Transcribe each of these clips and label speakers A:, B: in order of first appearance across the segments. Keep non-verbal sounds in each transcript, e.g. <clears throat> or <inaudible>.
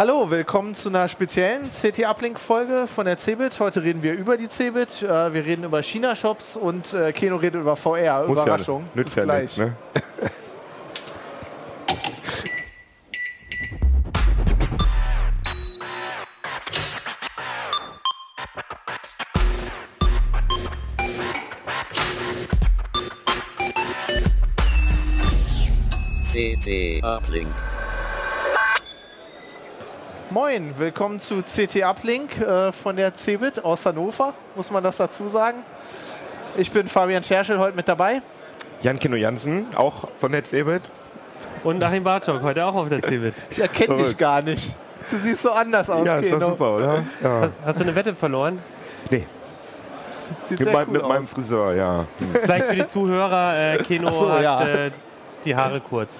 A: Hallo, willkommen zu einer speziellen CT Uplink Folge von der CeBIT. Heute reden wir über die CeBIT, äh, wir reden über China Shops und äh, Keno redet über VR.
B: Muss
A: Überraschung.
B: Ja, nützt
A: Bis
B: ja
A: gleich.
B: ne?
C: CT Uplink.
A: Moin, willkommen zu CT Uplink äh, von der CeBIT aus Hannover, muss man das dazu sagen. Ich bin Fabian Scherschel, heute mit dabei.
B: Jan Kino Jansen, auch von der CeBIT.
D: Und Achim Bartschok, heute auch auf der CeBIT.
A: Ich erkenne dich gar nicht. Du siehst so anders aus,
B: Ja, ist doch
A: Keno.
B: super, oder? Ja.
D: Hast du eine Wette verloren?
B: Nee,
A: Sieht
B: mit,
A: sehr
B: mein,
A: cool
B: mit meinem. Friseur, ja.
D: Vielleicht für die Zuhörer, äh, Keno
A: so,
D: hat
A: ja.
D: äh, die Haare kurz.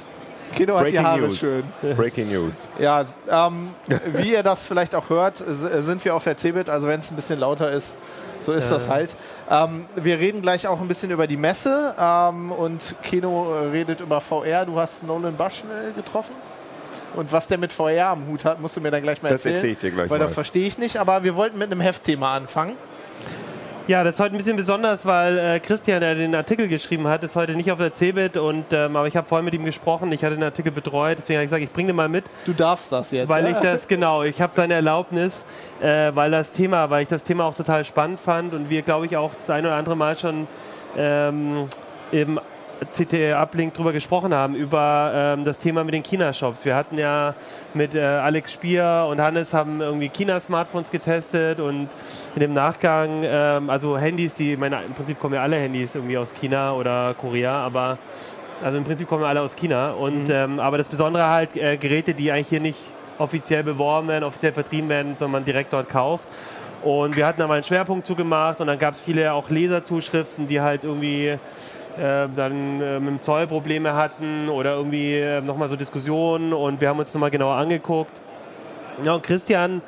A: Keno hat die
B: Breaking
A: Haare
B: News.
A: schön.
B: Breaking News.
A: Ja, ähm, wie ihr das vielleicht auch hört, s- sind wir auf der CeBIT, also wenn es ein bisschen lauter ist, so ist
D: Ja.
A: das halt. Ähm, wir reden gleich auch ein bisschen über die Messe ähm, und Keno äh, redet über VR. Du hast Nolan Bushnell getroffen. Und was der mit VR am Hut hat, musst du mir dann gleich mal
B: Das
A: erzählen.
B: erzähl ich dir gleich
A: Weil
B: mal.
A: das verstehe ich nicht, aber wir wollten mit einem Heftthema anfangen.
D: Ja, das ist heute ein bisschen besonders, weil äh, Christian, der den Artikel geschrieben hat, ist heute nicht auf der CeBIT. Und, ähm, aber ich habe vorhin mit ihm gesprochen, ich hatte den Artikel betreut, deswegen habe ich gesagt, ich bringe den mal mit.
A: Du darfst das jetzt.
D: Weil
A: ja?
D: ich das, genau, ich habe seine Erlaubnis, äh, weil das Thema, weil ich das Thema auch total spannend fand und wir, glaube ich, auch das ein oder andere Mal schon ähm, im CT Uplink drüber gesprochen haben, über ähm, das Thema mit den China-Shops. Wir hatten ja mit äh, Alex Spier und Hannes haben irgendwie China-Smartphones getestet und in dem Nachgang, ähm, also Handys, die, meine, im Prinzip kommen ja alle Handys irgendwie aus China oder Korea, aber also im Prinzip kommen wir alle aus China. Und, ähm, aber das Besondere halt äh, Geräte, die eigentlich hier nicht offiziell beworben werden, offiziell vertrieben werden, sondern man direkt dort kauft. Und wir hatten da mal einen Schwerpunkt zugemacht und dann gab es viele auch Leserzuschriften, die halt irgendwie dann äh, mit dem Zoll Probleme hatten oder irgendwie äh, nochmal so Diskussionen und wir haben uns nochmal genauer angeguckt. Ja, und Christian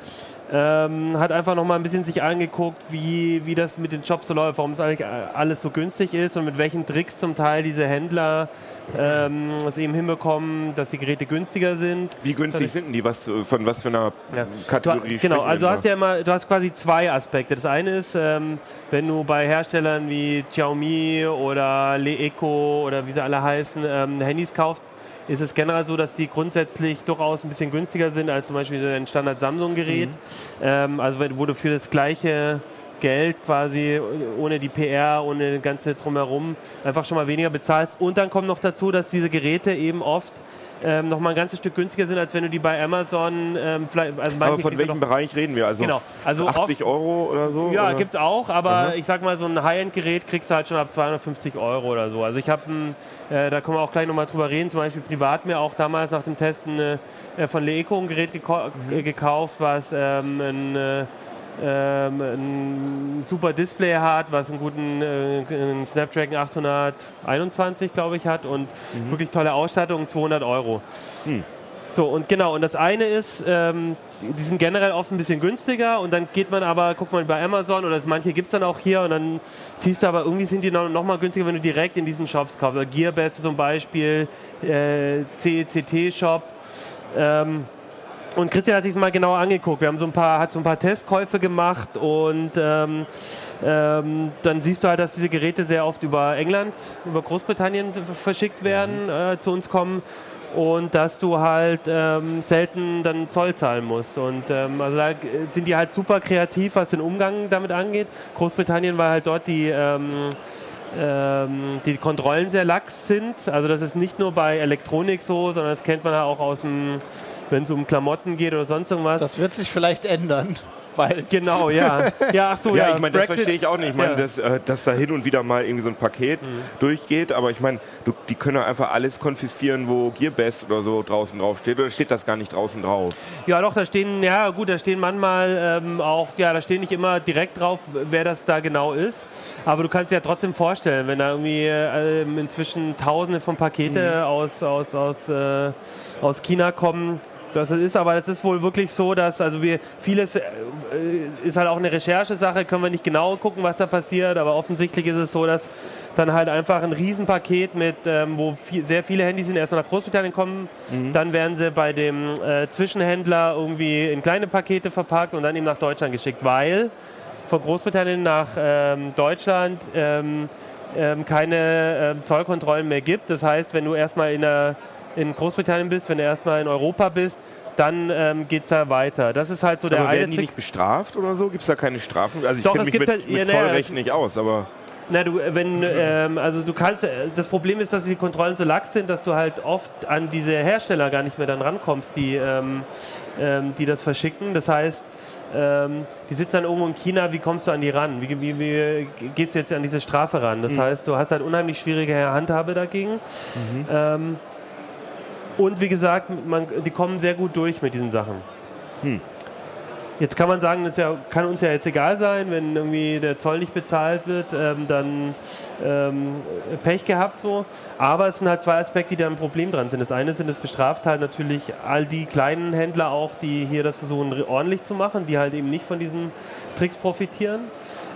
D: ähm, hat einfach noch mal ein bisschen sich angeguckt, wie, wie das mit den Jobs so läuft, warum es eigentlich äh, alles so günstig ist und mit welchen Tricks zum Teil diese Händler ähm, es eben hinbekommen, dass die Geräte günstiger sind.
B: Wie günstig sind denn die? Was, von was für einer
D: Ja.
B: Kategorie
D: Du, genau, also du hast ja immer, du hast quasi zwei Aspekte. Das eine ist, ähm, wenn du bei Herstellern wie Xiaomi oder Leeco oder wie sie alle heißen, ähm, Handys kaufst, ist es generell so, dass die grundsätzlich durchaus ein bisschen günstiger sind als zum Beispiel ein Standard Samsung-Gerät.
B: Mhm.
D: Ähm, also wo du für das gleiche Geld quasi ohne die PR, ohne das ganze drumherum einfach schon mal weniger bezahlst. Und dann kommt noch dazu, dass diese Geräte eben oft ähm, noch mal ein ganzes Stück günstiger sind, als wenn du die bei Amazon ähm, vielleicht. Also
B: Aber von welchem Bereich reden wir? Also,
D: Genau, also
B: 80 Euro oder so?
D: ja,
B: oder?
D: gibt's auch, aber ich sag mal, so ein High-End-Gerät kriegst du halt schon ab 250 Euro oder so. Also ich habe, äh, da können wir auch gleich nochmal drüber reden, zum Beispiel privat mir auch damals nach dem Testen äh, von Leeco ein Gerät gekau äh, gekauft, was ähm, ein, äh, ähm, ein super Display hat, was einen guten äh, einen Snapdragon 821, glaube ich, hat und wirklich tolle Ausstattung, 200 Euro. So, und genau, und das eine ist, ähm, die sind generell oft ein bisschen günstiger und dann geht man aber, guckt man bei Amazon oder manche gibt es dann auch hier und dann siehst du aber, irgendwie sind die noch, noch mal günstiger, wenn du direkt in diesen Shops kaufst. Also Gearbest zum Beispiel, äh, CECT-Shop. Ähm, und Christian hat sich mal genauer angeguckt. Wir haben so ein paar, hat so ein paar Testkäufe gemacht und ähm, ähm, dann siehst du halt, dass diese Geräte sehr oft über England, über Großbritannien verschickt werden, äh, zu uns kommen und dass du halt ähm, selten dann Zoll zahlen musst. Und ähm, also da sind die halt super kreativ, was den Umgang damit angeht. Großbritannien, weil halt dort die ähm, ähm, die Kontrollen sehr lax sind. Also das ist nicht nur bei Elektronik so, sondern das kennt man ja auch aus dem, wenn es um Klamotten geht oder sonst irgendwas.
A: Das wird sich vielleicht ändern. <laughs> Bald.
D: genau, ja. <laughs> Ja, ach so,
B: Ja,
D: ja.
B: ich meine, das verstehe ich auch nicht. Ich meine,
D: Ja.
B: dass, äh, dass da hin und wieder mal irgendwie so ein Paket durchgeht, aber ich meine, du- die können ja einfach alles konfiszieren, wo Gearbest oder so draußen drauf steht, oder steht das gar nicht draußen drauf?
D: Ja, doch, da stehen, ja gut, da stehen manchmal ähm, auch, ja, da stehen nicht immer direkt drauf, wer das da genau ist. Aber du kannst dir ja trotzdem vorstellen, wenn da irgendwie ähm, inzwischen Tausende von Pakete aus, aus, aus, äh, aus China kommen. Das ist aber, das ist wohl wirklich so, dass also wir vieles äh, ist halt auch eine Recherchesache, können wir nicht genau gucken, was da passiert, aber offensichtlich ist es so, dass dann halt einfach ein Riesenpaket mit, ähm, wo viel, sehr viele Handys sind, erstmal nach Großbritannien kommen, dann werden sie bei dem äh, Zwischenhändler irgendwie in kleine Pakete verpackt und dann eben nach Deutschland geschickt, weil von Großbritannien nach ähm, Deutschland ähm, ähm, keine ähm, Zollkontrollen mehr gibt. Das heißt, wenn du erstmal in, der, in Großbritannien bist, wenn du erstmal in Europa bist, dann ähm, geht es da weiter. Das ist halt so der
B: aber
D: eine
B: werden die
D: Trick.
B: nicht bestraft oder so? Gibt es da keine Strafen? Also ich kenne mich
D: gibt
B: mit,
D: halt-
B: mit
D: ja,
B: Zollrecht nicht aus, aber
D: Na, du, wenn, ähm, also du kannst, äh, das Problem ist, dass die Kontrollen so lax sind, dass du halt oft an diese Hersteller gar nicht mehr dann rankommst, die, ähm, ähm, die das verschicken. Das heißt, ähm, die sitzen dann irgendwo in China, wie kommst du an die ran? Wie, wie, wie gehst du jetzt an diese Strafe ran? Das heißt, du hast halt unheimlich schwierige Handhabe dagegen. Ähm, und wie gesagt, man, die kommen sehr gut durch mit diesen Sachen. Jetzt kann man sagen, das ja, kann uns ja jetzt egal sein, wenn irgendwie der Zoll nicht bezahlt wird, ähm, dann ähm, Pech gehabt so. Aber es sind halt zwei Aspekte, die da ein Problem dran sind. Das eine sind, es bestraft halt natürlich all die kleinen Händler auch, die hier das versuchen ordentlich zu machen, die halt eben nicht von diesen Tricks profitieren.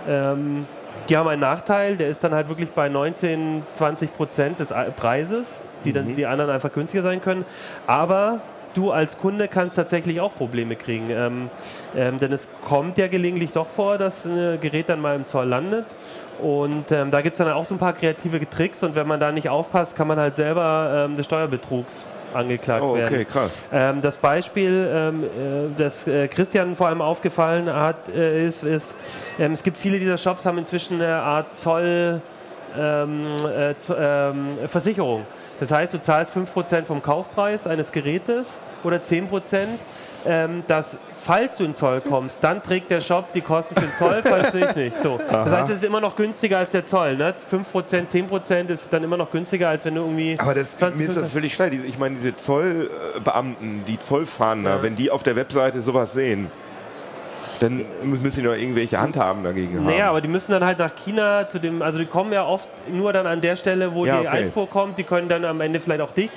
D: Ähm, die haben einen Nachteil, der ist dann halt wirklich bei 19, 20 Prozent des Preises, die dann die anderen einfach günstiger sein können. Aber du als Kunde kannst tatsächlich auch Probleme kriegen. Ähm, ähm, denn es kommt ja gelegentlich doch vor, dass ein Gerät dann mal im Zoll landet. Und ähm, da gibt es dann auch so ein paar kreative Tricks und wenn man da nicht aufpasst, kann man halt selber ähm, des Steuerbetrugs angeklagt
B: oh,
D: werden.
B: okay, krass.
D: Ähm, das Beispiel, ähm, äh, das äh, Christian vor allem aufgefallen hat, äh, ist, ist ähm, es gibt viele dieser Shops, haben inzwischen eine Art Zoll ähm, äh, ähm, Versicherung. Das heißt, du zahlst 5% vom Kaufpreis eines Gerätes oder 10%, ähm, dass falls du in Zoll kommst, dann trägt der Shop die Kosten für den Zoll, falls nicht, nicht. So. Das heißt, es ist immer noch günstiger als der Zoll. Ne? 5%, 10% ist dann immer noch günstiger, als wenn du irgendwie...
B: Aber das,
D: 20,
B: mir ist das völlig. Diese- Ich meine, diese Zollbeamten, die Zollfahnder,
D: Ja.
B: wenn die auf der Webseite sowas sehen, dann mü- müssen die doch irgendwelche Handhaben dagegen haben.
D: Naja, aber die müssen dann halt nach China zu dem, also die kommen ja oft nur dann an der Stelle, wo
B: Ja,
D: die
B: okay.
D: Einfuhr kommt, die können dann am Ende vielleicht auch dich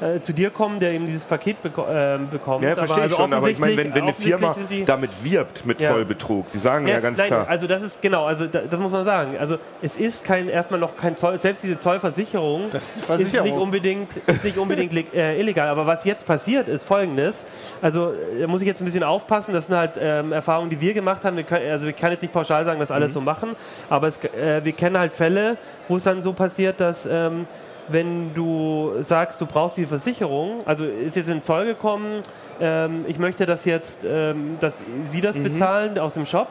D: äh, zu dir kommen, der eben dieses Paket beko ähm, bekommt.
B: ja, verstehe ich
D: also
B: schon, aber ich meine, wenn, wenn eine Firma damit wirbt mit
D: Ja.
B: Zollbetrug, sie sagen ja, ganz
D: nein,
B: klar,
D: also das ist genau, also da, das muss man sagen. Also es ist kein erstmal noch kein Zoll, selbst diese Zollversicherung
A: Das ist die
D: ist
A: Versicherung.
D: nicht unbedingt, ist nicht unbedingt äh, illegal. Aber was jetzt passiert, ist folgendes. Also äh, da muss ich jetzt ein bisschen aufpassen. Das sind halt ähm, Erfahrungen, die wir gemacht haben. Wir können, also ich kann jetzt nicht pauschal sagen, dass
A: Mhm.
D: alles so machen, aber es, äh, wir kennen halt Fälle, wo es dann so passiert, dass ähm, wenn du sagst, du brauchst die Versicherung, also ist jetzt in den Zoll gekommen, ähm, ich möchte das jetzt, ähm, dass Sie das bezahlen aus dem Shop,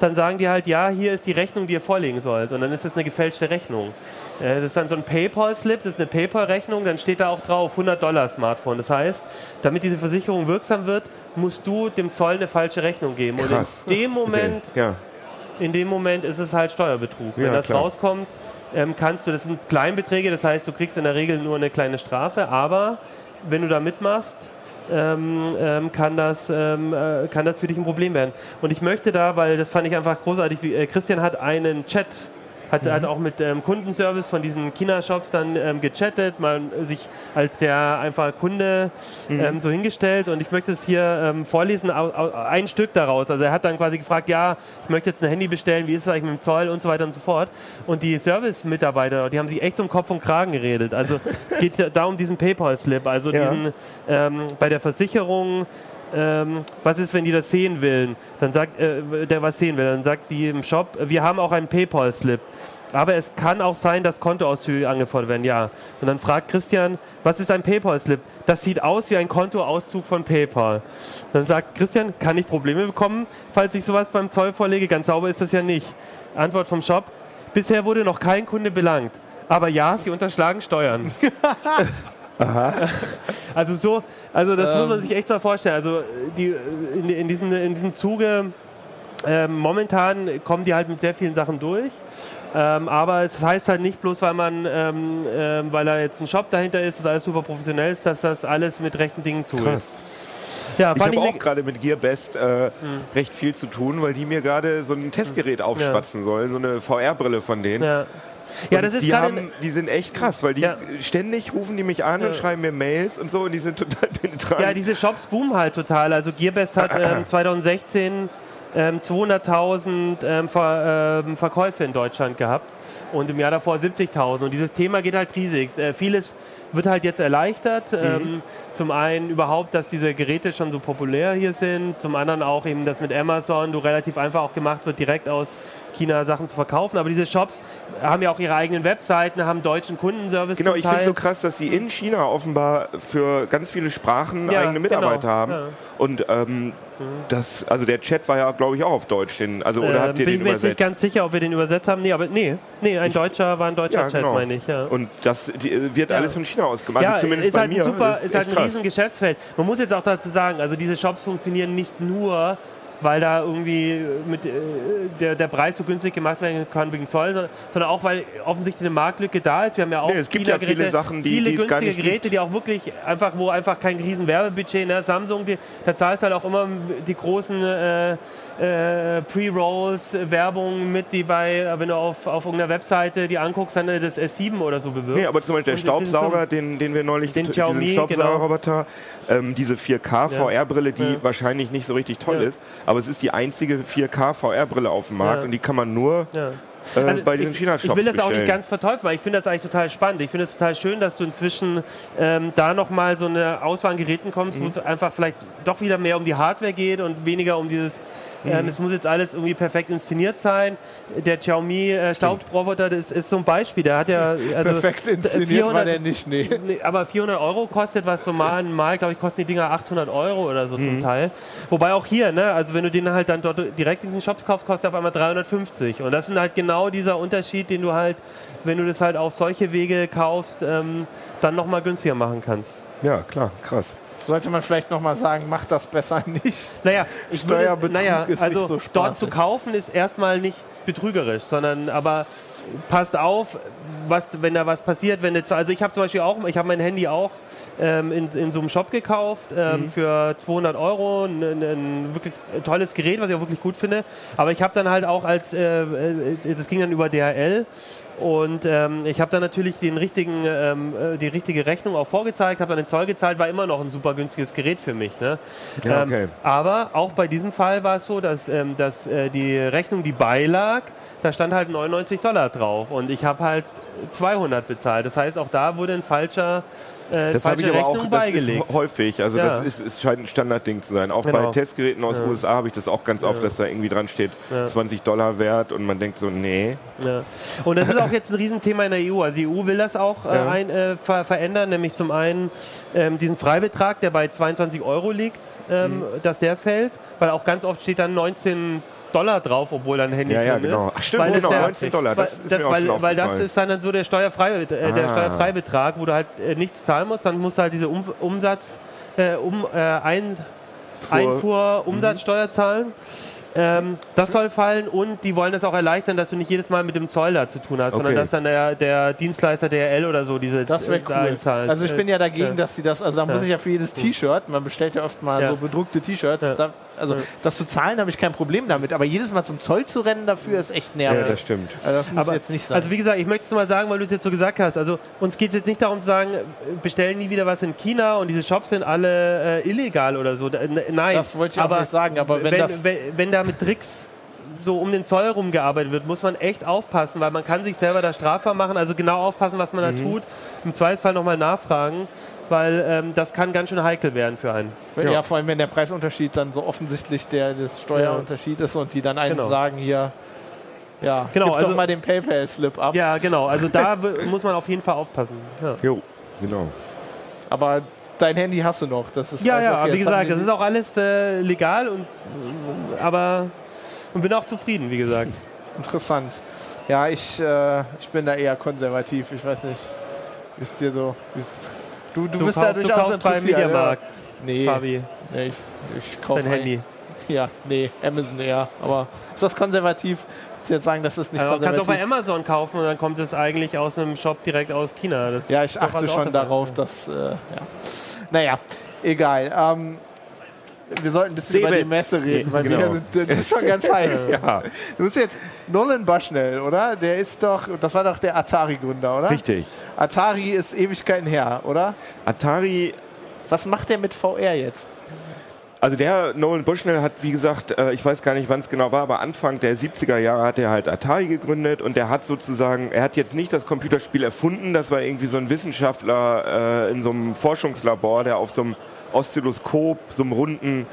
D: dann sagen die halt, ja, hier ist die Rechnung, die ihr vorlegen sollt. Und dann ist das eine gefälschte Rechnung. Äh, das ist dann so ein PayPal-Slip, das ist eine PayPal-Rechnung, dann steht da auch drauf 100 Dollar Smartphone. Das heißt, damit diese Versicherung wirksam wird, musst du dem Zoll eine falsche Rechnung geben. Und
B: Krass.
D: in dem Moment
B: okay. ja.
D: in dem Moment ist es halt Steuerbetrug. Wenn
B: Ja,
D: das
B: klar.
D: rauskommt, ähm, kannst du, das sind Kleinbeträge, das heißt, du kriegst in der Regel nur eine kleine Strafe, aber wenn du da mitmachst, ähm, ähm, kann, das, ähm, äh, kann das für dich ein Problem werden. Und ich möchte da, weil das fand ich einfach großartig, wie, äh, Christian hat einen Chat, hat, hat auch mit ähm, Kundenservice von diesen China-Shops dann ähm, gechattet, mal sich als der einfach Kunde ähm, so hingestellt und ich möchte es hier ähm, vorlesen, au, au, ein Stück daraus. Also er hat dann quasi gefragt, ja, ich möchte jetzt ein Handy bestellen, wie ist es eigentlich mit dem Zoll und so weiter und so fort. Und die Service-Mitarbeiter, die haben sich echt um Kopf und Kragen geredet. Also <laughs> es geht da um diesen PayPal-Slip, also
B: Ja.
D: diesen ähm, bei der Versicherung ähm, was ist, wenn die das sehen will? Dann sagt, äh, der was sehen will, dann sagt die im Shop, wir haben auch einen PayPal-Slip. Aber es kann auch sein, dass Kontoauszüge angefordert werden, ja. Und dann fragt Christian, was ist ein PayPal-Slip? Das sieht aus wie ein Kontoauszug von PayPal. Dann sagt Christian, kann ich Probleme bekommen, falls ich sowas beim Zoll vorlege? Ganz sauber ist das ja nicht. Antwort vom Shop, bisher wurde noch kein Kunde belangt. Aber ja, sie unterschlagen Steuern. <laughs> Also so, also das muss man sich echt mal vorstellen. Also die, in, in, diesem, in diesem Zuge ähm, momentan kommen die halt mit sehr vielen Sachen durch. Ähm, aber es heißt halt nicht bloß, weil man, ähm, ähm, weil da jetzt ein Shop dahinter ist, dass alles super professionell ist, dass das alles mit rechten Dingen zugeht.
B: Krass.
D: Ja,
B: Ich habe auch gerade mit GearBest äh, recht viel zu tun, weil die mir gerade so ein Testgerät aufschwatzen sollen, so eine VR-Brille von denen.
D: ja. ja,
B: Und
D: das ist
B: die, haben, die sind echt krass, weil die
D: Ja.
B: ständig rufen die mich an
D: Ja.
B: und schreiben mir Mails und so und die sind <laughs> total penetrant.
D: Ja, diese Shops boomen halt total. Also Gearbest hat ähm, <clears throat> 2016 ähm, 200.000 ähm, Ver, ähm, Verkäufe in Deutschland gehabt. und im Jahr davor 70.000. Und dieses Thema geht halt riesig. Äh, vieles wird halt jetzt erleichtert. Ähm, zum einen überhaupt, dass diese Geräte schon so populär hier sind. Zum anderen auch eben, dass mit Amazon du relativ einfach auch gemacht wird, direkt aus China Sachen zu verkaufen. Aber diese Shops haben ja auch ihre eigenen Webseiten, haben deutschen Kundenservice.
B: Genau, ich finde
D: Teil.
B: so krass, dass sie in China offenbar für ganz viele Sprachen
D: Ja,
B: eigene Mitarbeiter
D: genau,
B: haben.
D: ja.
B: Und ähm, das, also der Chat war ja, glaube ich, auch auf Deutsch. Den, also, oder
D: Äh,
B: habt ihr
D: bin
B: den
D: ich mir jetzt nicht
B: übersetzt?
D: ganz sicher, ob wir den übersetzt haben. Nee, aber nee, nee ein Deutscher war ein deutscher
B: Ja,
D: Chat,
B: genau.
D: meine ich. Ja.
B: Und das die, wird
D: Ja.
B: alles von China aus gemacht.
D: ja,
B: also zumindest
D: ist
B: bei
D: halt
B: mir.
D: super,
B: Das
D: ist halt ein
B: krass.
D: riesen Geschäftsfeld. Man muss jetzt auch dazu sagen, also diese Shops funktionieren nicht nur, weil da irgendwie mit, äh, der, der Preis so günstig gemacht werden kann wegen Zoll, sondern- sondern auch, weil offensichtlich eine Marktlücke da ist. Wir haben ja auch
B: Nee, es gibt ja viele Sachen, die-
D: viele
B: die
D: günstige Geräte,
B: gibt.
D: die auch wirklich einfach, wo einfach kein riesen Werbebudget, ne? Samsung, die, da zahlst du halt auch immer die großen äh, äh, Pre-Rolls, äh, Werbung mit, die bei, äh, wenn du auf, auf irgendeiner Webseite die anguckst, dann äh, das S7 oder so bewirbt.
B: Nee, aber zum Beispiel der Staubsauger, den, den wir neulich
D: Den Xiaomi,
B: diesen Staubsaugerroboter, ähm, diese 4K
D: Ja.
B: VR-Brille, die
D: Ja.
B: wahrscheinlich nicht so richtig toll
D: Ja.
B: ist, aber es ist die einzige 4K VR-Brille auf dem Markt
D: Ja.
B: und die kann man nur
D: Also
B: bei diesen
D: ich,
B: China-Shops
D: ich will das auch nicht
B: bestellen.
D: ganz verteufeln, weil ich finde das eigentlich total spannend. Ich finde es total schön, dass du inzwischen ähm, da nochmal so eine Auswahl an Geräten kommst,
B: Mhm.
D: wo es einfach vielleicht doch wieder mehr um die Hardware geht und weniger um dieses,
B: Mhm.
D: ähm, es muss jetzt alles irgendwie perfekt inszeniert sein. Der Xiaomi äh, Staubroboter, das ist so ein Beispiel. Der hat ja <laughs> also
A: Perfekt inszeniert war
D: 400
A: der nicht, nee.
D: Aber 400 Euro kostet, was so mal, mal glaube ich, kosten die Dinger 800 Euro oder so
B: Mhm.
D: zum Teil. Wobei auch hier, ne, also wenn du den halt dann dort direkt in diesen Shops kaufst, kostet er auf einmal 350. Und das ist halt genau dieser Unterschied, den du halt, wenn du das halt auf solche Wege kaufst, ähm, dann nochmal günstiger machen kannst.
B: Ja, klar, krass.
A: Sollte man vielleicht nochmal sagen, macht das besser <laughs> nicht.
D: Naja, ich
A: Steuerbetrug
D: naja, also
A: so
D: dort zu kaufen ist erstmal nicht betrügerisch, sondern aber passt auf, was, wenn da was passiert. Wenn jetzt, also ich habe zum Beispiel auch, ich habe mein Handy auch ähm, in, in so einem Shop gekauft ähm,
A: Mhm.
D: für 200 Euro, ein, ein, ein wirklich tolles Gerät, was ich auch wirklich gut finde. Aber ich habe dann halt auch als, äh, äh, das ging dann über DHL und ähm, ich habe dann natürlich den richtigen, ähm, äh, die richtige Rechnung auch vorgezeigt, habe dann den Zoll gezahlt, war immer noch ein super günstiges Gerät für mich. Ne?
B: Ja,
D: Ähm,
B: okay.
D: aber auch bei diesem Fall war es so, dass, ähm, dass äh, die Rechnung, die beilag, da stand halt 99 Dollar drauf und ich habe halt 200 bezahlt. Das heißt, auch da wurde ein falscher äh,
B: Das habe ich aber
D: Rechnung
B: auch das
D: beigelegt.
B: ist häufig. Also
D: Ja.
B: das ist, ist scheint ein Standardding zu sein. Auch bei
D: Genau.
B: Testgeräten aus
D: Ja.
B: USA habe ich das auch ganz oft, dass da irgendwie dran steht,
D: Ja.
B: 20 Dollar wert und man denkt so, nee.
D: Ja. Und das ist auch jetzt ein Riesenthema in der EU. Also die EU will das auch äh,
B: Ja.
D: ein, äh, ver verändern, nämlich zum einen ähm, diesen Freibetrag, der bei 22 Euro liegt, ähm,
B: Mhm.
D: dass der fällt, weil auch ganz oft steht dann 19 Dollar drauf, obwohl dann Handy
B: Ja, ja, genau.
D: ist.
B: Ach, stimmt,
D: Weil
B: genau,
D: das
B: 19 Dollar, das
D: weil,
B: ist mir auch
D: weil,
B: schon
D: weil das ist dann so der, Steuerfrei, äh, der
B: Ah.
D: Steuerfreibetrag, wo du halt äh, nichts zahlen musst, dann musst du halt diese um Umsatz, äh, um, äh, ein
B: Fuhr-
D: Einfuhr-Umsatzsteuer zahlen. Ähm, das soll fallen und die wollen das auch erleichtern, dass du nicht jedes Mal mit dem Zoll da zu tun hast, sondern
B: Okay.
D: dass dann der, der Dienstleister DRL oder so diese
A: Das
D: äh,
A: cool.
D: einzahlt.
A: Also ich bin ja dagegen,
D: Ja.
A: dass sie das, also da muss ich ja für jedes T-Shirt, man bestellt ja oft mal
D: Ja.
A: so bedruckte T-Shirts,
D: Ja.
A: da, also das zu zahlen, habe ich kein Problem damit, aber jedes Mal zum Zoll zu rennen dafür ist echt nervig.
B: Ja, das stimmt.
A: also das muss
D: Aber,
A: jetzt nicht sein.
D: also wie gesagt, ich möchte es nur mal sagen, weil du es jetzt so gesagt hast. Also uns geht es jetzt nicht darum zu sagen, bestellen nie wieder was in China und diese Shops sind alle äh, illegal oder so. Da- n- Nein.
A: Das wollte ich auch nicht sagen, aber wenn
D: wenn,
A: das-
D: wenn, wenn da mit Tricks so um den Zoll rumgearbeitet wird, muss man echt aufpassen, weil man kann sich selber da strafbar machen. Also genau aufpassen, was man
A: Mhm.
D: da tut. Im Zweifelsfall nochmal nachfragen, weil ähm, das kann ganz schön heikel werden für einen.
A: ja. vor allem wenn der Preisunterschied dann so offensichtlich der das Steuerunterschied ist und die dann einem
D: Genau.
A: sagen hier, ja,
D: Genau,
A: gib
D: also-
A: doch mal den PayPal-Slip ab.
D: Ja, genau. Also da muss man auf jeden Fall aufpassen. Ja.
B: Jo, genau.
A: Aber dein Handy hast du noch. Das ist
D: Ja,
A: alles
D: ja,
A: okay.
D: wie gesagt, das ist auch alles äh, legal und aber und bin auch zufrieden, wie gesagt.
A: Interessant. Ja, ich, äh, ich bin da eher konservativ. Ich weiß nicht, wie es dir so. Du, du,
D: Du,
A: bist
D: kaufst, du
A: durchaus
D: kaufst beim. Mediamarkt,
A: Ja. Nee,
D: Fabi,
A: nee, ich, ich kaufe
D: dein Handy. <laughs>
A: Ja, nee, Amazon eher. Aber ist das konservativ? Willst du jetzt sagen, das ist nicht
D: Also, kannst du auch
A: konservativ?
D: bei Amazon kaufen und dann kommt es eigentlich aus einem Shop direkt aus China. Das
A: ja, ich achte schon darauf, dass. Äh, ja. Naja, egal. Ähm, wir sollten ein bisschen
B: Sebe.
A: über die Messe reden, weil wir
B: Genau.
A: sind, du bist schon ganz heiß. <laughs>
B: Ja,
A: Du bist jetzt Nolan Bushnell, oder? Der ist doch, das war doch der Atari-Gründer, oder?
B: richtig.
A: Atari ist Ewigkeiten her, oder?
B: Atari,
A: Was macht der mit VR jetzt?
B: Also der Nolan Bushnell hat, wie gesagt, äh, ich weiß gar nicht, wann es genau war, aber Anfang der 70er Jahre hat er halt Atari gegründet und der hat sozusagen, er hat jetzt nicht das Computerspiel erfunden, das war irgendwie so ein Wissenschaftler äh, in so einem Forschungslabor, der auf so einem Oszilloskop, so einem runden,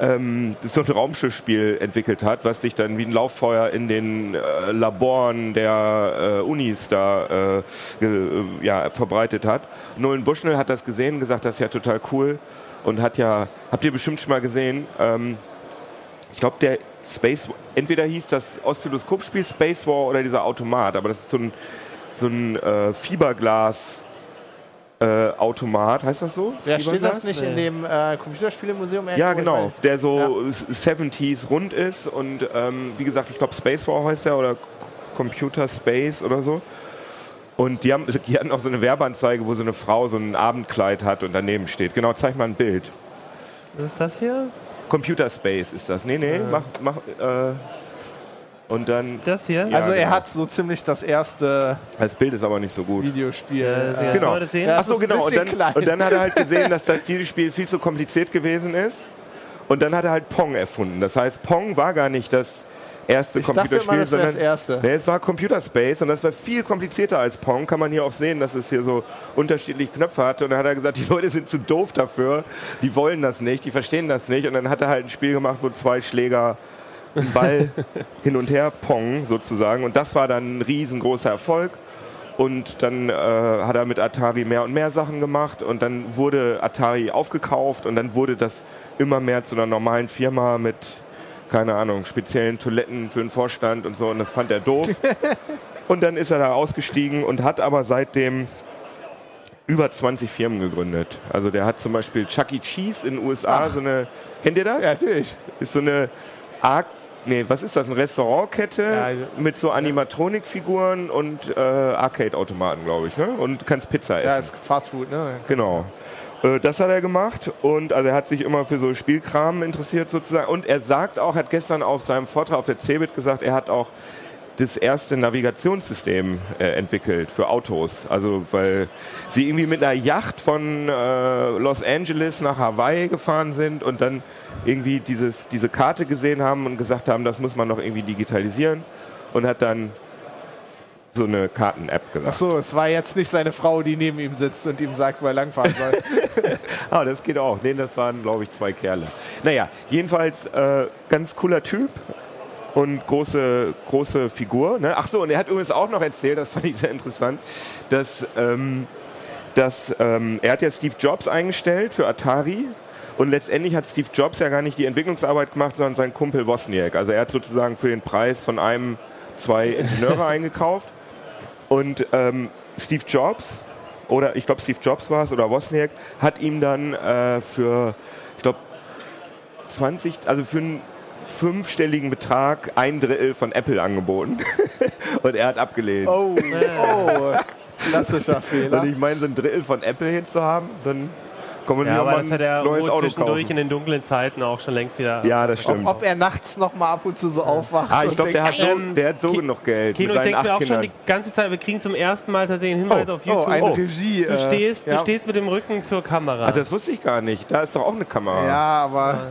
B: ähm, so ein Raumschiffspiel entwickelt hat, was sich dann wie ein Lauffeuer in den äh, Laboren der äh, Unis da äh, ge, ja, verbreitet hat. Nolan Bushnell hat das gesehen gesagt, das ist ja total cool und hat ja, habt ihr bestimmt schon mal gesehen, ähm, ich glaube, der Space, entweder hieß das Oszilloskopspiel Space War oder dieser Automat, aber das ist so ein, so ein äh, Fiberglas. Äh, Automat, heißt das so?
A: Ja, steht das nicht in
D: Nee.
A: dem äh, Computerspielemuseum?
B: Ja, genau, der so 70s rund ist und ähm, wie gesagt, ich glaube Space War heißt er oder Computer Space oder so. Und die, haben, <laughs> die hatten auch so eine Werbeanzeige, wo so eine Frau so ein Abendkleid hat und daneben steht. Genau, zeig mal ein Bild.
D: Was ist das hier?
B: Computer Space ist das. Nee, nee, mach, mach, äh, und dann,
D: Das hier?
B: Ja,
A: Also er
B: genau.
A: hat so ziemlich das erste
B: das Bild ist aber nicht so gut.
A: Videospiel.
D: Ja,
A: äh,
B: Genau.
D: Leute sehen?
A: Ja,
B: Ach so,
A: ist ein
B: genau. Und dann, und dann hat er halt <laughs> gesehen, dass das Spiel viel zu kompliziert gewesen ist. Und dann hat er halt Pong erfunden. Das heißt, Pong war gar nicht das erste
A: Ich dachte
B: Computerspiel,
A: immer, das wäre das
B: sondern
A: erste.
B: Nee, es war Computer Space und das war viel komplizierter als Pong. Kann man hier auch sehen, dass es hier so unterschiedliche Knöpfe hatte. Und dann hat er gesagt, <laughs> die Leute sind zu doof dafür, die wollen das nicht, die verstehen das nicht. Und dann hat er halt ein Spiel gemacht, wo zwei Schläger einen Ball hin und her Pong sozusagen. Und das war dann ein riesengroßer Erfolg. Und dann äh, hat er mit Atari mehr und mehr Sachen gemacht und dann wurde Atari aufgekauft und dann wurde das immer mehr zu einer normalen Firma mit, keine Ahnung, speziellen Toiletten für den Vorstand und so und das fand er doof. <laughs> und dann ist er da ausgestiegen und hat aber seitdem über 20 Firmen gegründet. Also der hat zum Beispiel Chuck E. Cheese in den USA,
A: Ach.
B: so eine, kennt ihr das?
A: Ja, natürlich.
B: Ist so eine Arc Nee, was ist das? Eine Restaurantkette
A: Ja,
B: mit so Animatronik-Figuren und äh, Arcade-Automaten, glaube ich. Ne? Und kannst Pizza essen.
A: Ja, ist Fast Food, ne?
B: Genau. Äh, Das hat er gemacht und also er hat sich immer für so Spielkram interessiert sozusagen. Und er sagt auch, hat gestern auf seinem Vortrag auf der CeBIT gesagt, er hat auch das erste Navigationssystem äh, entwickelt für Autos. Also weil sie irgendwie mit einer Yacht von äh, Los Angeles nach Hawaii gefahren sind und dann irgendwie dieses, diese Karte gesehen haben und gesagt haben, das muss man noch irgendwie digitalisieren und hat dann so eine Karten-App gesagt.
A: Achso, es war jetzt nicht seine Frau, die neben ihm sitzt und ihm sagt, wo er langfahren soll. <laughs>
B: Ah, das geht auch. Nee, das waren, glaube ich, zwei Kerle. Naja, jedenfalls äh, ganz cooler Typ und große, große Figur. Ne? Ach so, und er hat übrigens auch noch erzählt, das fand ich sehr interessant, dass, ähm, dass ähm, er hat ja Steve Jobs eingestellt für Atari. Und letztendlich hat Steve Jobs ja gar nicht die Entwicklungsarbeit gemacht, sondern sein Kumpel Wozniak. Also er hat sozusagen für den Preis von einem, zwei Ingenieure <laughs> eingekauft. Und ähm, Steve Jobs, oder ich glaube Steve Jobs war es, oder Wozniak, hat ihm dann äh, für, ich glaube, 20, also für einen fünfstelligen Betrag ein Drittel von Apple angeboten. <laughs> Und er hat abgelehnt.
A: Oh, oh, klassischer Fehler.
B: Und ich meine, so ein Drittel von Apple jetzt zu haben, dann kann man
D: Ja, aber
B: mal
D: das hat
B: ein
D: er
B: neues Auto
D: zwischendurch
B: kaufen.
D: in den dunklen Zeiten auch schon längst wieder.
B: Ja, das
A: Ob,
B: stimmt.
A: ob er nachts noch mal ab und zu so aufwacht.
B: Ah, ich glaube, der, hat so,
D: Ähm,
B: der hat so
D: Ki-
B: genug Geld
D: Kino,
B: mit
D: denke mir auch schon
B: Kindern.
D: die ganze Zeit, wir kriegen zum ersten Mal tatsächlich einen Hinweis
B: Oh,
D: auf
A: Oh,
D: YouTube.
A: eine
B: Oh.
A: Regie.
D: Du,
A: äh,
D: stehst,
A: ja,
D: du stehst mit dem Rücken zur Kamera.
B: Ach, das wusste ich gar nicht. Da ist doch auch eine Kamera.
A: Ja, aber
B: ja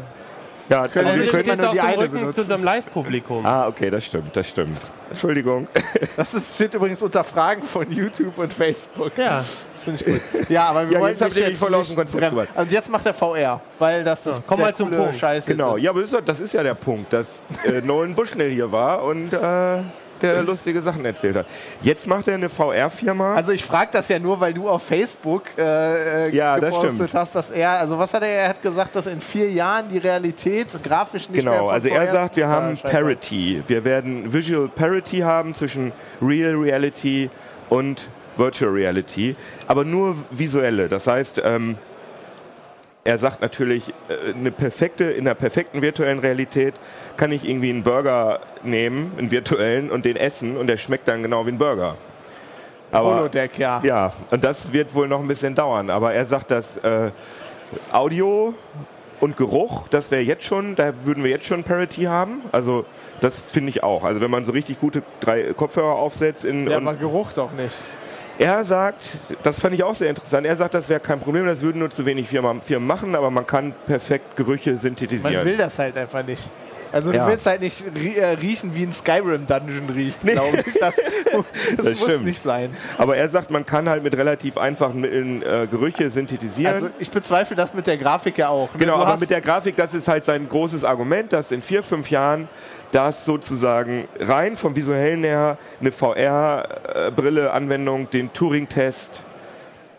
A: Können
B: also
A: nicht
B: können,
D: stehst
A: nur
D: auch
A: die eine
D: Rücken zu
A: benutzen.
D: unserem Live-Publikum.
B: Ah, okay, das stimmt, das stimmt. Entschuldigung. <laughs>
A: das ist, steht übrigens unter Fragen von YouTube und Facebook.
D: Ja,
A: Das finde ich gut. <laughs> Ja, aber wir
B: Ja,
A: wollen
B: jetzt ihr mich voll aus dem
A: nicht
B: Konzept.
A: Also jetzt macht er VR, weil das das
D: komm
A: der
D: mal zum Punkt.
A: Scheiß
B: Genau,
A: jetzt
B: ja, aber das ist, das ist ja der Punkt, dass äh, Nolan Bushnell hier war und äh, der lustige Sachen erzählt hat. Jetzt macht er eine VR-Firma.
A: Also ich frage das ja nur, weil du auf Facebook äh, äh,
B: Ja, das
A: gepostet
B: stimmt.
A: hast, dass er, also was hat er, er hat gesagt, dass in vier Jahren die Realität grafisch nicht mehr
B: Genau, also er
A: VR
B: sagt, wir haben. Parity. Wir werden Visual Parity haben zwischen Real Reality und Virtual Reality, aber nur visuelle. Das heißt, ähm, er sagt natürlich, äh, eine perfekte, in der perfekten virtuellen Realität kann ich irgendwie einen Burger nehmen, einen virtuellen, und den essen und der schmeckt dann genau wie ein Burger. Aber,
A: Holodeck, ja.
B: ja, und das wird wohl noch ein bisschen dauern. Aber er sagt, dass äh, Audio und Geruch, das wäre jetzt schon, da würden wir jetzt schon Parity haben. Also das finde ich auch. Also wenn man so richtig gute drei Kopfhörer aufsetzt in
A: Ja, aber Geruch doch nicht.
B: Er sagt, das fand ich auch sehr interessant, er sagt, das wäre kein Problem, das würden nur zu wenig Firmen, machen, aber man kann perfekt Gerüche synthetisieren.
A: Man will das halt einfach nicht. Also
B: Ja.
A: du willst halt nicht äh, riechen, wie ein Skyrim-Dungeon riecht, glaube ich. Das, <laughs> das,
B: Das
A: muss
B: stimmt.
A: nicht sein.
B: Aber er sagt, man kann halt mit relativ einfachen Mitteln äh, Gerüche synthetisieren.
A: Also ich bezweifle das mit der Grafik ja auch. ne?
B: Genau,
A: Du
B: aber mit der Grafik, das ist halt sein großes Argument, dass in vier, fünf Jahren das sozusagen rein vom visuellen her eine VR-Brille-Anwendung den Turing-Test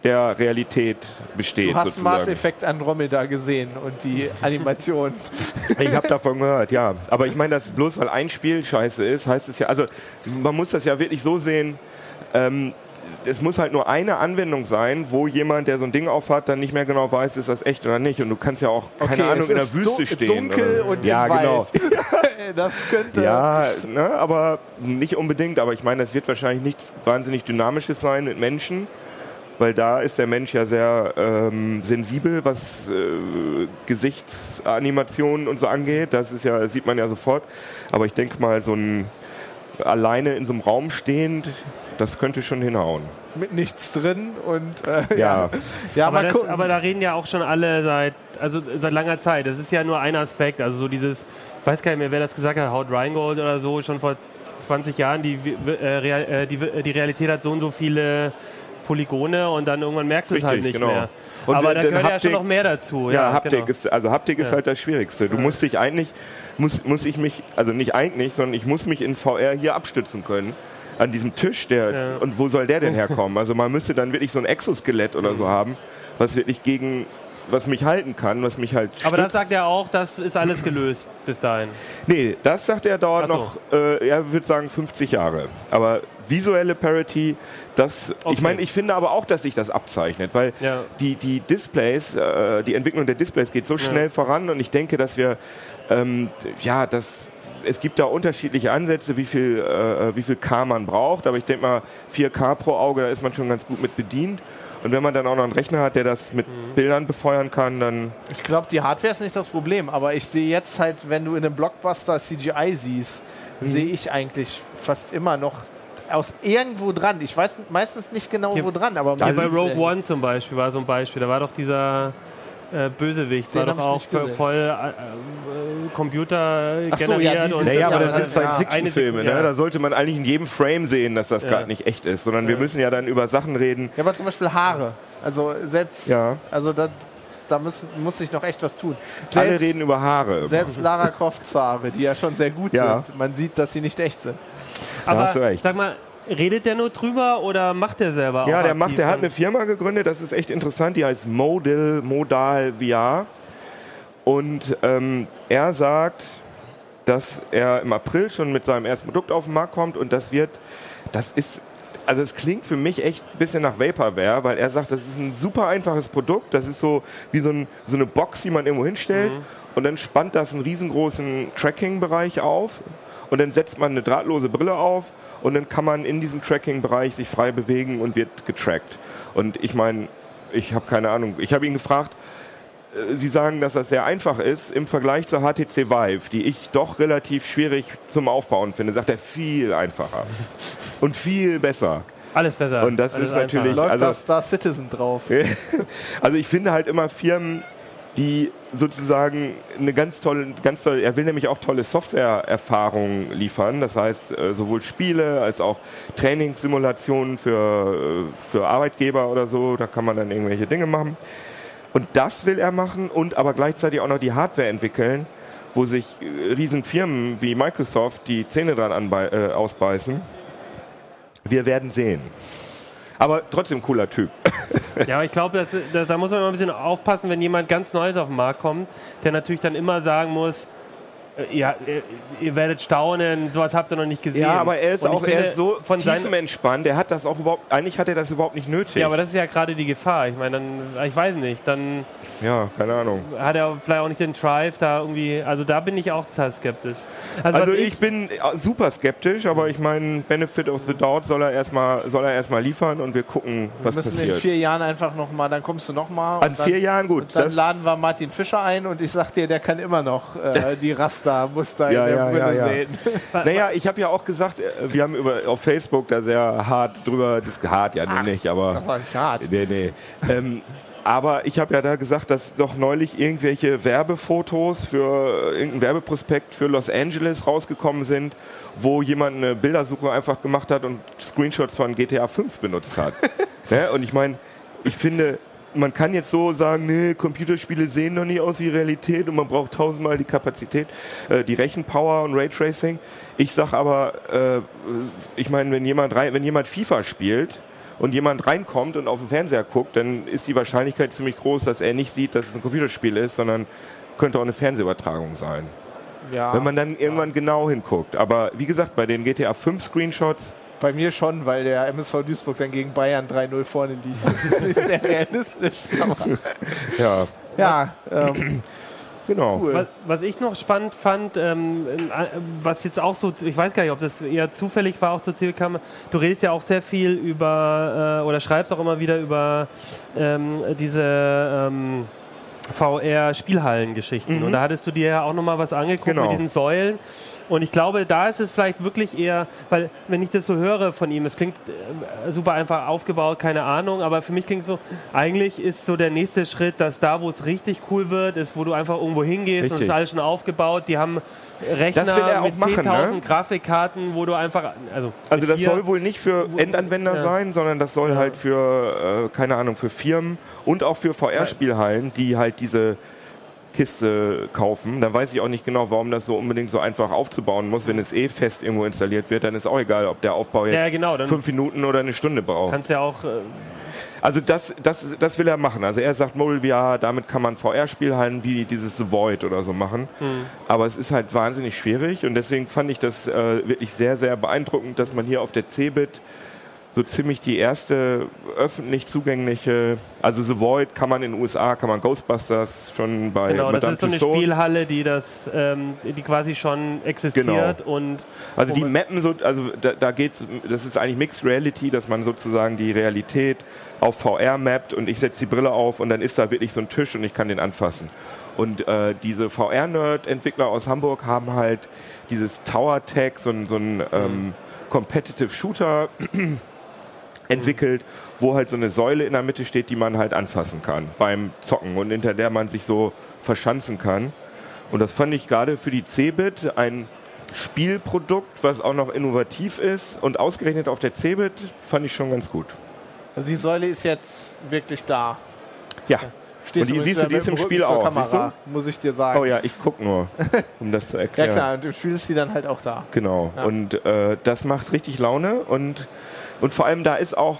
B: der Realität besteht.
A: Du hast Mass
B: sozusagen.
A: Effect Andromeda gesehen und die <laughs> Animation.
B: Ich habe davon gehört, ja. Aber ich meine, dass bloß weil ein Spiel scheiße ist, heißt es ja, also man muss das ja wirklich so sehen, ähm, es muss halt nur eine Anwendung sein, wo jemand, der so ein Ding aufhat, dann nicht mehr genau weiß, ist das echt oder nicht. Und du kannst ja auch, keine
A: Okay,
B: Ahnung, in der Wüste stehen.
A: dunkel
B: oder-
A: und
B: ja, genau. <laughs>
A: das könnte.
B: Ja, ne, aber nicht unbedingt. Aber ich meine, das wird wahrscheinlich nichts wahnsinnig Dynamisches sein mit Menschen, weil da ist der Mensch ja sehr ähm, sensibel, was äh, Gesichtsanimationen und so angeht. Das ist ja, sieht man ja sofort. Aber ich denke mal, so ein alleine in so einem Raum stehend, das könnte schon hinhauen.
A: Mit nichts drin und äh,
B: Ja.
A: ja. Ja,
D: aber, das, aber da reden ja auch schon alle seit, also seit langer Zeit. Das ist ja nur ein Aspekt. Also so dieses, ich weiß gar nicht mehr, wer das gesagt hat, Haut Rheingold oder so, schon vor 20 Jahren, die, äh, Real, äh, die, die Realität hat so und so viele Polygone und dann irgendwann merkst du es halt nicht
B: genau.
D: mehr.
B: Und
D: aber da gehört ja schon
B: Haptik-
D: noch mehr dazu.
B: Ja, Haptik
D: genau.
B: ist, also Haptik ist
D: Ja.
B: halt das Schwierigste. Du musst dich eigentlich, muss, muss ich mich, also nicht eigentlich, sondern ich muss mich in VR hier abstützen können. An diesem Tisch, der,
D: Ja.
B: und wo soll der denn herkommen? Also man müsste dann wirklich so ein Exoskelett oder
D: Mhm.
B: so haben, was wirklich gegen, was mich halten kann, was mich halt
D: Aber das
B: stützt.
D: sagt er auch, das ist alles gelöst bis dahin.
B: Nee, das sagt er dauert
D: so.
B: noch, äh, er würde sagen 50 Jahre. Aber visuelle Parity, das,
D: Okay.
B: ich meine, ich finde aber auch, dass sich das abzeichnet, weil
D: Ja.
B: die, die Displays, äh, die Entwicklung der Displays geht so schnell voran und ich denke, dass wir, ähm, ja, das, es gibt da unterschiedliche Ansätze, wie viel, äh, wie viel K man braucht, aber ich denke mal 4K pro Auge, da ist man schon ganz gut mit bedient. Und wenn man dann auch noch einen Rechner hat, der das mit
D: Mhm.
B: Bildern befeuern kann, dann
A: Ich glaube, die Hardware ist nicht das Problem, aber ich sehe jetzt halt, wenn du in einem Blockbuster CGI siehst,
B: Mhm.
A: sehe ich eigentlich fast immer noch aus irgendwo dran. Ich weiß meistens nicht genau,
D: Hier-
A: wo dran, aber
D: Hier bei Rogue. One zum Beispiel war so ein Beispiel. Da war doch dieser äh, Bösewicht,
A: Den
D: war doch auch voll, äh, äh, Computer
A: Ach so, ja,
D: generiert.
A: das
B: Naja, aber
A: ja-
B: das sind
A: ja,
B: Science-Fiction-Filme, ne?
D: ja.
B: Da sollte man eigentlich in jedem Frame sehen, dass das
D: Ja.
B: gerade nicht echt ist, sondern wir
D: Ja.
B: müssen ja dann über Sachen reden.
A: Ja, aber zum Beispiel Haare. Also selbst,
B: Ja.
A: also da, da müssen, muss sich noch echt was tun.
B: Alle
A: Selbst,
B: reden über Haare.
A: selbst Lara Crofts Haare, die ja schon sehr gut
B: Ja.
A: sind. Man sieht, dass sie nicht echt sind.
D: Aber
B: hast du recht.
D: sag mal, redet der nur drüber oder macht der selber
B: ja,
D: auch
B: der
D: aktiv
B: macht, der hat eine Firma gegründet, das ist echt interessant, die heißt Modal, Modal VR. Und ähm, er sagt, dass er im April schon mit seinem ersten Produkt auf den Markt kommt und das wird, das ist, also es klingt für mich echt ein bisschen nach Vaporware, weil er sagt, das ist ein super einfaches Produkt, das ist so wie so, ein, so eine Box, die man irgendwo hinstellt und dann spannt das einen riesengroßen Tracking-Bereich auf und dann setzt man eine drahtlose Brille auf und dann kann man in diesem Tracking-Bereich sich frei bewegen und wird getrackt. Und ich meine, ich habe keine Ahnung, ich habe ihn gefragt, äh, Sie sagen, dass das sehr einfach ist im Vergleich zur HTC Vive, die ich doch relativ schwierig zum Aufbauen finde. Sagt er viel einfacher <laughs> und viel besser.
D: Alles besser.
B: Und das
D: Alles
B: ist natürlich-
D: einfacher.
A: Läuft
B: Also-
A: da Star Citizen drauf. <laughs>
B: Also ich finde halt immer Firmen, die sozusagen eine ganz tolle, ganz tolle, er will nämlich auch tolle Softwareerfahrungen liefern. Das heißt, äh, sowohl Spiele als auch Trainingssimulationen für, äh, für Arbeitgeber oder so, da kann man dann irgendwelche Dinge machen. Und das will er machen und aber gleichzeitig auch noch die Hardware entwickeln, wo sich äh, riesen Firmen wie Microsoft die Zähne dran äh, ausbeißen. Wir werden sehen. Aber trotzdem cooler Typ. <laughs>
D: Ja, aber ich glaube, da, muss man immer ein bisschen aufpassen, wenn jemand ganz Neues auf den Markt kommt, der natürlich dann immer sagen muss, äh, ja, ihr, ihr werdet staunen, sowas habt ihr noch nicht gesehen.
B: Ja, aber er ist auch er ist so
D: von
B: tiefenentspannt. Er hat das auch überhaupt, eigentlich hat er das überhaupt nicht nötig.
D: Ja, aber das ist ja gerade die Gefahr. Ich meine, dann, ich weiß nicht, dann
B: ja, keine Ahnung.
D: hat er vielleicht auch nicht den Drive da irgendwie, also da bin ich auch total skeptisch.
B: Also
D: was
B: ich bin äh, super skeptisch, aber ich meine, Benefit of the Doubt soll er erstmal soll er erstmal liefern und wir gucken,
A: Wir
B: was
A: müssen in
B: passiert.
A: vier Jahren einfach nochmal, dann kommst du nochmal.
B: An vier Jahren gut.
A: Dann
B: das-
A: laden wir Martin Fischer ein und ich sag dir, der kann immer noch äh, <laughs> die Raster Muster, Muster
B: Ja,
A: in der
B: ja,
A: Brille
B: ja, ja.
A: sehen. <laughs>
B: Naja, ich habe ja auch gesagt, äh, wir haben über, auf Facebook da sehr hart drüber, das hart ja nun nicht, aber
A: Das war nicht hart.
B: nee, nee. Ähm, aber ich habe ja da gesagt, dass doch neulich irgendwelche Werbefotos für äh, irgendein Werbeprospekt für Los Angeles rausgekommen sind, wo jemand eine Bildersuche einfach gemacht hat und Screenshots von GTA 5 benutzt hat. <laughs> ne? Und ich meine, ich finde, man kann jetzt so sagen, nee, Computerspiele sehen noch nie aus wie Realität und man braucht tausendmal die Kapazität, äh, die Rechenpower und Raytracing. Ich sag aber, äh, ich meine, wenn jemand, wenn jemand FIFA spielt und jemand reinkommt und auf den Fernseher guckt, dann ist die Wahrscheinlichkeit ziemlich groß, dass er nicht sieht, dass es ein Computerspiel ist, sondern könnte auch eine Fernsehübertragung sein.
A: Ja,
B: Wenn man dann irgendwann genau hinguckt. Aber wie gesagt, bei den GTA 5 Screenshots,
A: bei mir schon, weil der MSV Duisburg dann gegen Bayern 3-0 vorne liegt. Das ist nicht sehr realistisch. <laughs>
B: Ja,
A: ja, ähm,
B: genau.
A: cool.
D: Was, was ich noch spannend fand, ähm, äh, was jetzt auch so, ich weiß gar nicht, ob das eher zufällig war, auch zur CWK, du redest ja auch sehr viel über, äh, oder schreibst auch immer wieder über ähm, diese ähm, VR-Spielhallen-Geschichten. Und da hattest du dir ja auch nochmal was angeguckt
B: Genau.
D: mit diesen Säulen. Und ich glaube, da ist es vielleicht wirklich eher, weil wenn ich das so höre von ihm, es klingt äh, super einfach aufgebaut, keine Ahnung, aber für mich klingt es so, eigentlich ist so der nächste Schritt, dass da, wo es richtig cool wird, ist, wo du einfach irgendwo hingehst und es
B: Richtig.
D: ist alles schon aufgebaut. Die haben Rechner
B: Das will er auch
D: mit
B: machen,
D: 10.000
B: ne?
D: Grafikkarten, wo du einfach, also,
B: Also das soll wohl nicht für Endanwender
D: Ja.
B: sein, sondern das soll
D: Ja.
B: halt für, äh, keine Ahnung, für Firmen und auch für VR-Spielhallen, die halt diese Kiste kaufen. Dann weiß ich auch nicht genau, warum das so unbedingt so einfach aufzubauen muss. Wenn es eh fest irgendwo installiert wird, dann ist auch egal, ob der Aufbau jetzt
D: Ja, genau,
B: fünf Minuten oder eine Stunde braucht.
D: kannst ja auch, äh,
B: Also das, das, das will er machen. Also er sagt, Mobile VR, damit kann man VR-Spielhallen wie dieses The Void oder so machen. Aber es ist halt wahnsinnig schwierig und deswegen fand ich das äh, wirklich sehr, sehr beeindruckend, dass man hier auf der CeBIT so ziemlich die erste öffentlich zugängliche, also The Void kann man in den USA, kann man Ghostbusters schon bei
D: genau, das
B: Madame
D: ist so eine
B: Tussauds.
D: Spielhalle, die das, ähm, die quasi schon existiert und
B: Also die mappen so, also da, da geht's, das ist eigentlich Mixed Reality, dass man sozusagen die Realität auf VR mappt und ich setze die Brille auf und dann ist da wirklich so ein Tisch und ich kann den anfassen. Und äh, diese VR-Nerd-Entwickler aus Hamburg haben halt dieses Tower Tech, so so ein ähm, Competitive Shooter <clears throat> entwickelt, wo halt so eine Säule in der Mitte steht, die man halt anfassen kann beim Zocken und hinter der man sich so verschanzen kann. Und das fand ich gerade für die Cebit ein Spielprodukt, was auch noch innovativ ist und ausgerechnet auf der Cebit fand ich schon ganz gut.
A: Also die Säule ist jetzt wirklich da.
B: Ja.
A: Stehst
B: Und die- siehst du, die ist im
A: Rücken
B: Spiel auch,
A: Kamera, muss ich dir sagen.
B: Oh ja, ich guck nur, <laughs> um das zu
A: Ja
B: erklären.
A: klar, und im Spiel ist die dann halt auch da.
B: Genau.
A: Ja.
B: Und äh, das macht richtig Laune und und vor allem da ist auch,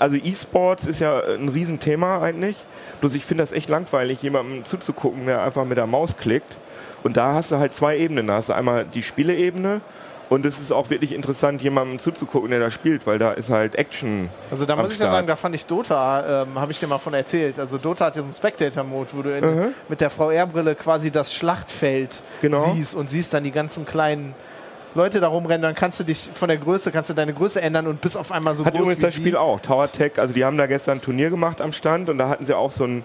B: also E-Sports ist ja ein Riesenthema eigentlich. Bloß ich finde das echt langweilig, jemandem zuzugucken, der einfach mit der Maus klickt. Und da hast du halt zwei Ebenen. Da hast du einmal die Spieleebene und es ist auch wirklich interessant, jemandem zuzugucken, der da spielt, weil da ist halt Action.
A: Also da muss ich ja sagen, da fand ich Dota, ähm, habe ich dir mal von erzählt. Also Dota hat ja so einen Spectator-Mode, wo du in,
B: Mhm.
A: mit der VR-Brille quasi das Schlachtfeld
B: Genau.
A: siehst und siehst dann die ganzen kleinen Leute da rumrennen. Dann kannst du dich von der Größe, kannst du deine Größe ändern und bist auf einmal so
B: Hat
A: groß
B: übrigens das
A: die.
B: Spiel auch. Tower Tech, also die haben da gestern ein Turnier gemacht am Stand und da hatten sie auch so einen,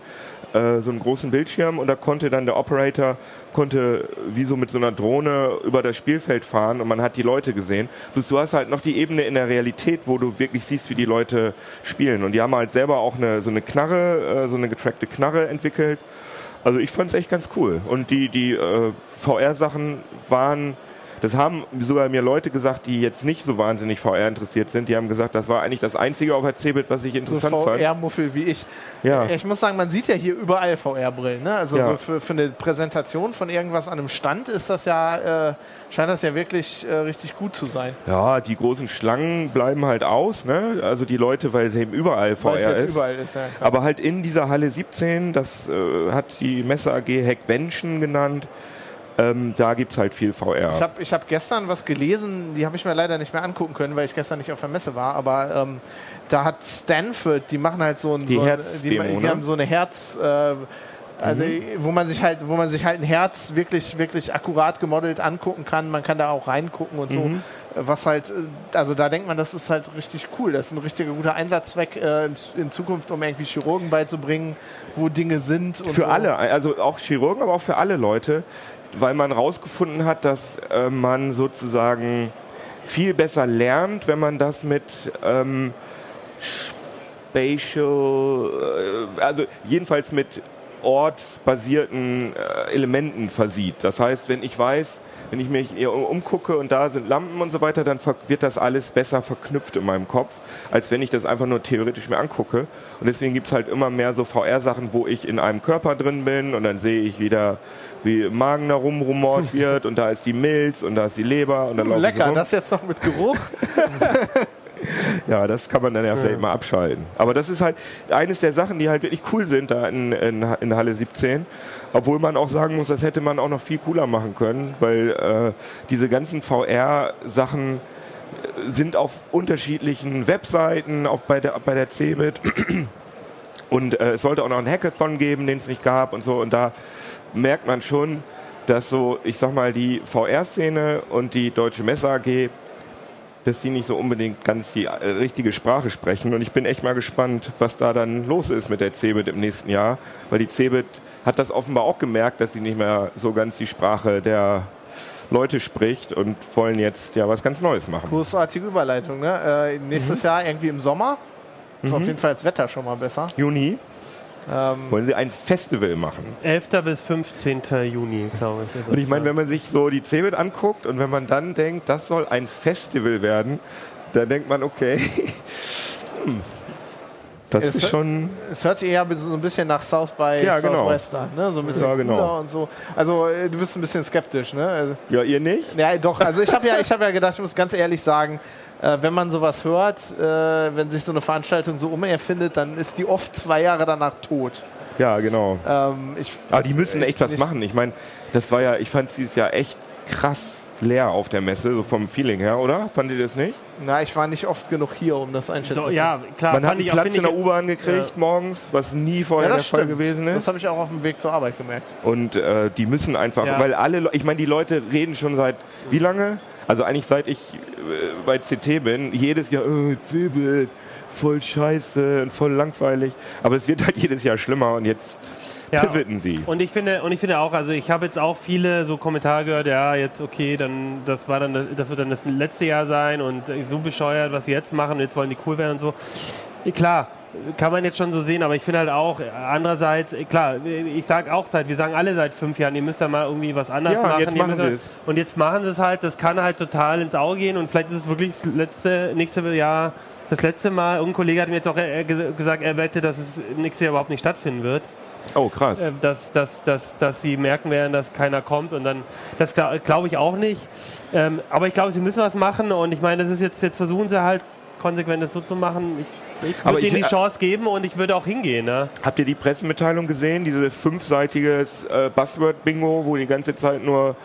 B: äh, so einen großen Bildschirm und da konnte dann der Operator konnte wie so mit so einer Drohne über das Spielfeld fahren und man hat die Leute gesehen. Bloß du hast halt noch die Ebene in der Realität, wo du wirklich siehst, wie die Leute spielen. Und die haben halt selber auch eine, so eine Knarre, äh, so eine getrackte Knarre entwickelt. Also ich fand es echt ganz cool. Und die, die äh, VR-Sachen waren, das haben sogar mir Leute gesagt, die jetzt nicht so wahnsinnig VR interessiert sind. Die haben gesagt, das war eigentlich das Einzige auf der Cebit, was ich
A: so
B: interessant fand.
A: VR-Muffel wie ich.
B: Ja.
A: Ich muss sagen, man sieht ja hier überall VR-Brillen. Ne? Also
B: Ja.
A: so für, für eine Präsentation von irgendwas an einem Stand ist das ja, äh, scheint das ja wirklich äh, richtig gut zu sein.
B: Ja, die großen Schlangen bleiben halt aus. Ne? Also die Leute, weil es eben überall
A: Weil es
B: VR ist.
A: überall ist. Ja.
B: Aber halt in dieser Halle 17, das äh, hat die Messe AG Hackvention genannt, ähm, da gibt es halt viel VR.
A: Ich habe ich hab gestern was gelesen, die habe ich mir leider nicht mehr angucken können, weil ich gestern nicht auf der Messe war, aber ähm, da hat Stanford, die machen halt so ein,
B: Die
A: so ein- die, die
B: ne?
A: haben so eine Herz, äh, Also
B: Mhm.
A: wo man sich halt, wo man sich halt ein Herz wirklich, wirklich akkurat gemodelt angucken kann. Man kann da auch reingucken und so.
B: Mhm.
A: Was halt, äh, also da denkt man, das ist halt richtig cool. Das ist ein richtiger guter Einsatzzweck äh, in, Zukunft, um irgendwie Chirurgen beizubringen, wo Dinge sind. Und
B: Für
A: so.
B: alle, also auch Chirurgen, aber auch für alle Leute, weil man rausgefunden hat, dass äh, man sozusagen viel besser lernt, wenn man das mit ähm, Spatial, äh, also jedenfalls mit ortsbasierten äh, Elementen versieht. Das heißt, wenn ich weiß, wenn ich mich um- umgucke und da sind Lampen und so weiter, dann wird das alles besser verknüpft in meinem Kopf, als wenn ich das einfach nur theoretisch mir angucke. Und deswegen gibt es halt immer mehr so VR-Sachen, wo ich in einem Körper drin bin und dann sehe ich wieder, wie im Magen da rumrumort <laughs> wird und da ist die Milz und da ist die Leber und dann so
A: Lecker, das jetzt noch mit Geruch. <laughs> <laughs>
B: Ja, das kann man dann ja vielleicht mal abschalten. Aber das ist halt eines der Sachen, die halt wirklich cool sind da in, in, in Halle 17. Obwohl man auch sagen muss, das hätte man auch noch viel cooler machen können, weil äh, diese ganzen VR-Sachen äh, sind auf unterschiedlichen Webseiten, auch bei der, bei der CeBIT. <clears throat> Und äh, es sollte auch noch einen Hackathon geben, den es nicht gab und so. Und da merkt man schon, dass so, ich sag mal, die VR-Szene und die Deutsche Messe AG dass die nicht so unbedingt ganz die äh, richtige Sprache sprechen. Und ich bin echt mal gespannt, was da dann los ist mit der CeBIT im nächsten Jahr. Weil die CeBIT hat das offenbar auch gemerkt, dass sie nicht mehr so ganz die Sprache der Leute spricht und wollen jetzt ja was ganz Neues machen.
A: Großartige Überleitung, ne? Äh, nächstes Jahr irgendwie im Sommer. Ist auf jeden Fall das Wetter schon mal besser.
B: Juni
A: Ähm,
B: wollen sie ein Festival machen.
D: 11. bis 15. Juni, glaube ich.
B: Und ich meine, wenn man sich so die CeBIT anguckt und wenn man dann denkt, das soll ein Festival werden, dann denkt man, okay, <laughs> hm, das
A: Es
B: ist schon
A: es hört sich eher so ein bisschen nach South by
B: Ja, genau.
A: Southwest an, ne? So ein bisschen
B: Ja, genau.
A: und so. Also äh, du bist ein bisschen skeptisch, ne? Also,
B: ja ihr nicht.
A: Ja, doch. Also ich habe ja, ich hab ja gedacht, ich muss ganz ehrlich sagen, äh, wenn man sowas hört, äh, wenn sich so eine Veranstaltung so umerfindet, dann ist die oft zwei Jahre danach tot.
B: Ja, genau.
A: Ähm, ich,
B: Aber die müssen echt was machen. Ich meine, das war ja, ich fand es dieses Jahr echt krass leer auf der Messe, so vom Feeling her, oder? Fand ihr das nicht?
A: na, ich war nicht oft genug hier, um das einschätzen zu
D: ja, klar,
B: Man hat einen Platz in der U-Bahn gekriegt morgens, was nie
A: Ja,
B: vorher der
A: das
B: Fall
A: stimmt.
B: gewesen
A: Das
B: ist.
A: habe ich auch auf dem Weg zur Arbeit gemerkt.
B: Und äh, die müssen einfach,
D: Ja.
B: weil alle, Le- ich meine, die Leute reden schon seit wie lange? Also eigentlich seit ich äh, bei CT bin, jedes Jahr, oh, CeBIT, voll scheiße und voll langweilig. Aber es wird halt <laughs> jedes Jahr schlimmer und jetzt
D: Ja.
B: pivoten sie.
D: Und ich finde, und ich finde auch, also ich habe jetzt auch viele so Kommentare gehört, ja, jetzt okay, dann das war dann das, das wird dann das letzte Jahr sein und so bescheuert, was sie jetzt machen, jetzt wollen die cool werden und so. Klar, kann man jetzt schon so sehen, aber ich finde halt auch, andererseits, klar, ich sage auch seit, wir sagen alle seit fünf Jahren, ihr müsst da mal irgendwie was anders
B: Ja,
D: machen.
B: jetzt machen sie es.
D: Und jetzt machen sie es halt, das kann halt total ins Auge gehen und vielleicht ist es wirklich das letzte, nächste Jahr, das letzte Mal, irgendein Kollege hat mir jetzt auch äh, ge- gesagt, er wette, dass es nächstes Jahr überhaupt nicht stattfinden wird
B: Oh, krass.
D: äh, dass, dass, dass, dass sie merken werden, dass keiner kommt und dann, das glaube glaub ich auch nicht. Ähm, aber ich glaube, sie müssen was machen und ich meine, das ist jetzt, jetzt versuchen sie halt konsequent das so zu machen. Ich, ich würde ihnen die Chance geben und ich würde auch hingehen. Ne?
B: Habt ihr die Pressemitteilung gesehen? Diese fünfseitiges äh, Buzzword-Bingo, wo die ganze Zeit nur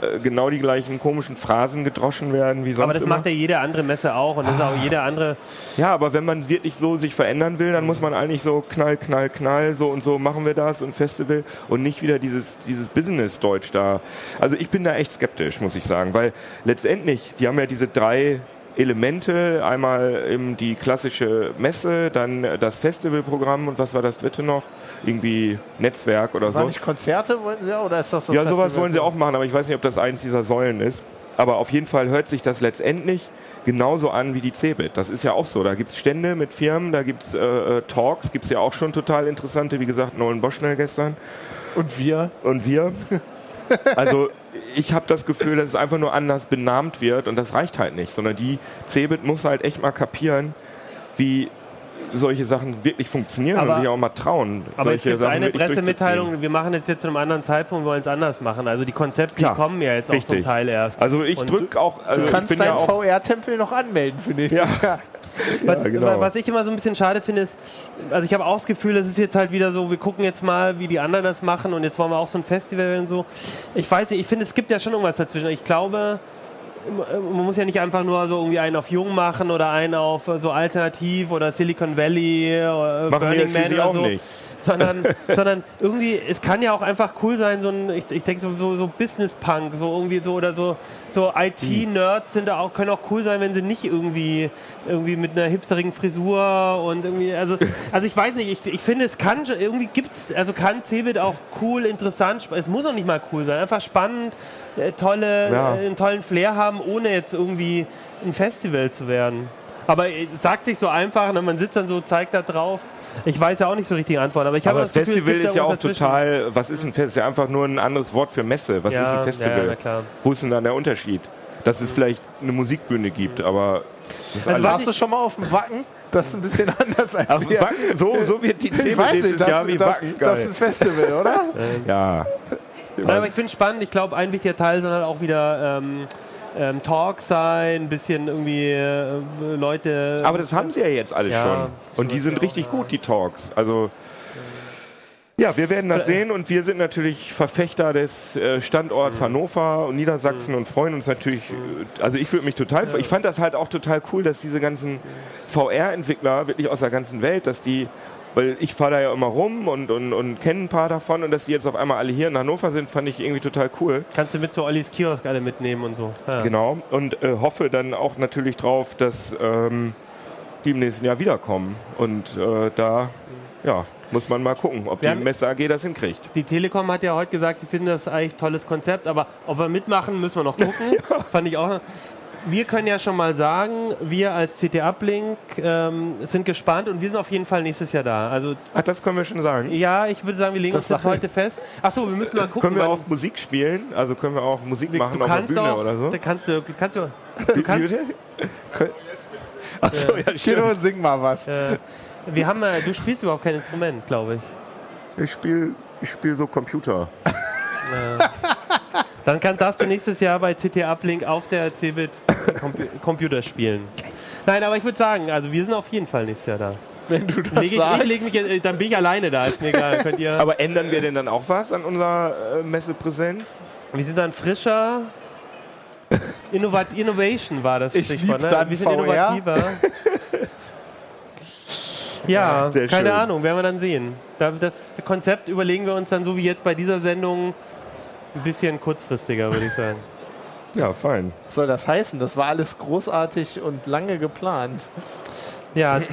B: äh, genau die gleichen komischen Phrasen gedroschen werden wie sonst
D: Aber das
B: immer.
D: macht ja jede andere Messe auch und das ist auch jede andere.
B: Ja, aber wenn man wirklich so sich verändern will, dann muss man eigentlich so knall, knall, knall, so und so machen wir das und Festival und nicht wieder dieses, dieses Business-Deutsch da. Also ich bin da echt skeptisch, muss ich sagen, weil letztendlich, die haben ja diese drei Elemente, einmal eben die klassische Messe, dann das Festivalprogramm und was war das dritte noch? Irgendwie Netzwerk oder
A: War
B: so.
A: nicht Konzerte wollten sie ja, oder ist das das
B: Ja, sowas
A: Festival?
B: wollen sie auch machen, aber ich weiß nicht, ob das eins dieser Säulen ist. Aber auf jeden Fall hört sich das letztendlich genauso an wie die CeBIT. Das ist ja auch so. Da gibt es Stände mit Firmen, da gibt es äh, äh, Talks, gibt es ja auch schon total interessante, wie gesagt, Nolan Boschnell gestern
A: Und wir?
B: und wir. <laughs> Also ich habe das Gefühl, dass es einfach nur anders benannt wird und das reicht halt nicht, sondern die CeBIT muss halt echt mal kapieren, wie solche Sachen wirklich funktionieren
D: Aber-
B: und sich auch mal trauen.
D: Aber es
B: solche
D: gibt
B: Sachen
D: eine Pressemitteilung, wir machen es jetzt zu einem anderen Zeitpunkt, wir wollen es anders machen. Also die Konzepte,
B: Klar,
D: die kommen ja jetzt auch zum
B: richtig.
D: Teil erst.
B: Also ich drücke auch, also
A: Du kannst deinen VR-Tempel noch anmelden für nächstes
B: Ja.
A: Jahr.
D: Was,
B: Ja, genau.
D: was ich immer so ein bisschen schade finde, ist, also ich habe auch das Gefühl, es ist jetzt halt wieder so, wir gucken jetzt mal, wie die anderen das machen und jetzt wollen wir auch so ein Festival und so. Ich weiß nicht, ich finde, es gibt ja schon irgendwas dazwischen. Ich glaube, man muss ja nicht einfach nur so irgendwie einen auf Jung machen oder einen auf äh, so Alternativ oder Silicon Valley oder
B: Machen
D: Burning Man oder
B: auch
D: so.
B: nicht.
D: Sondern, sondern irgendwie, es kann ja auch einfach cool sein, so ein, ich, ich denke so, so, so Business-Punk, so irgendwie so oder so, so IT-Nerds sind da auch, können auch cool sein, wenn sie nicht irgendwie, irgendwie mit einer hipsterigen Frisur und irgendwie, also, also ich weiß nicht, ich, ich finde, es kann, irgendwie gibt's, also kann Cebit auch cool, interessant, es muss auch nicht mal cool sein, einfach spannend, äh, tolle,
B: Ja.
D: äh, einen tollen Flair haben, ohne jetzt irgendwie ein Festival zu werden. Aber äh, sagt sich so einfach, ne, man sitzt dann so, zeigt da drauf. Ich weiß ja auch nicht so richtig Antworten, aber ich habe
B: Aber das
D: das Gefühl, es
B: Festival ist ja auch total, was ist ein Festival? Ist ja einfach nur ein anderes Wort für Messe. Was
D: Ja,
B: ist ein
D: ja,
B: Festival?
D: klar.
B: Wo ist denn dann der Unterschied? Dass es vielleicht eine Musikbühne gibt, aber das ist
D: Also
A: Warst du schon mal auf dem Wacken? Das ist ein bisschen anders als
B: Ach,
A: hier.
B: Wacken, so, so wird die
A: weiß
B: nächstes
A: nicht, das,
B: Jahr wie
A: das,
B: Wacken.
A: das ist
B: Geil.
A: ein Festival, oder?
B: Ja,
D: Nein, aber ich finde es spannend. Ich glaube, ein wichtiger Teil soll halt auch wieder ähm, ähm, Talk sein, ein bisschen irgendwie äh, Leute.
B: aber das haben sie ja jetzt alles
D: Ja,
B: schon. Und die sind
D: ja auch,
B: richtig
D: ja.
B: gut, die Talks. Also ja, wir werden das sehen und wir sind natürlich Verfechter des äh, Standorts
D: Mhm.
B: Hannover und Niedersachsen und freuen uns natürlich. äh, Also ich würde mich total, ich fand das halt auch total cool, dass diese ganzen VR-Entwickler wirklich aus der ganzen Welt, dass die, weil ich fahre da ja immer rum und, und, und kenne ein paar davon und dass die jetzt auf einmal alle hier in Hannover sind, fand ich irgendwie total cool.
D: Kannst du mit zu Ollis Kiosk alle mitnehmen und so. Ja.
B: Genau. Und äh, hoffe dann auch natürlich drauf, dass ähm, die im nächsten Jahr wiederkommen. Und äh, da ja, muss man mal gucken, ob
D: Wir
B: die Messe AG das hinkriegt.
D: Die Telekom hat ja heute gesagt, sie finden das eigentlich ein tolles Konzept, aber ob wir mitmachen, müssen wir noch gucken. <laughs> Fand ich auch. Wir können ja schon mal sagen, wir als CT Uplink ähm, sind gespannt und wir sind auf jeden Fall nächstes Jahr da. Also
B: Ach, das können wir schon sagen.
D: ja, ich würde sagen, wir legen
A: Das
D: uns jetzt
A: ich.
D: heute fest. Achso, wir müssen mal gucken.
B: Können wir auch Musik spielen? Also können wir auch Musik machen
D: du
B: auf der Bühne
D: auch,
B: oder so?
D: Da kannst du, kannst du, du kannst?
B: Achso, ja,
A: Kino, sing mal was.
D: äh, wir haben, äh, du spielst überhaupt kein Instrument, glaube ich.
B: Ich spiele ich spiel so Computer.
D: Dann kann, darfst du nächstes Jahr bei CT Uplink auf der Cebit Compu Computer spielen. Nein, aber ich würde sagen, also wir sind auf jeden Fall nächstes Jahr da.
A: Wenn du das
D: ich, ich
A: sagst.
D: leg mich, jetzt- äh, dann bin ich alleine da, ist mir egal. Könnt ihr,
B: Aber ändern wir denn dann auch was an unserer äh, Messepräsenz?
D: wir sind dann frischer. Innovat Innovation war das
A: Ich
D: Stichwort, ne?
A: dann
D: Wir sind
A: VR.
D: innovativer. <laughs> Ja,
B: Sehr
D: keine
B: schön.
D: Ahnung, werden wir dann sehen. Da- Das Konzept überlegen wir uns dann so wie jetzt bei dieser Sendung ein bisschen kurzfristiger, würde ich sagen.
B: Ja, fein.
A: Was soll das heißen? Das war alles großartig und lange geplant.
D: Ja, <clears throat>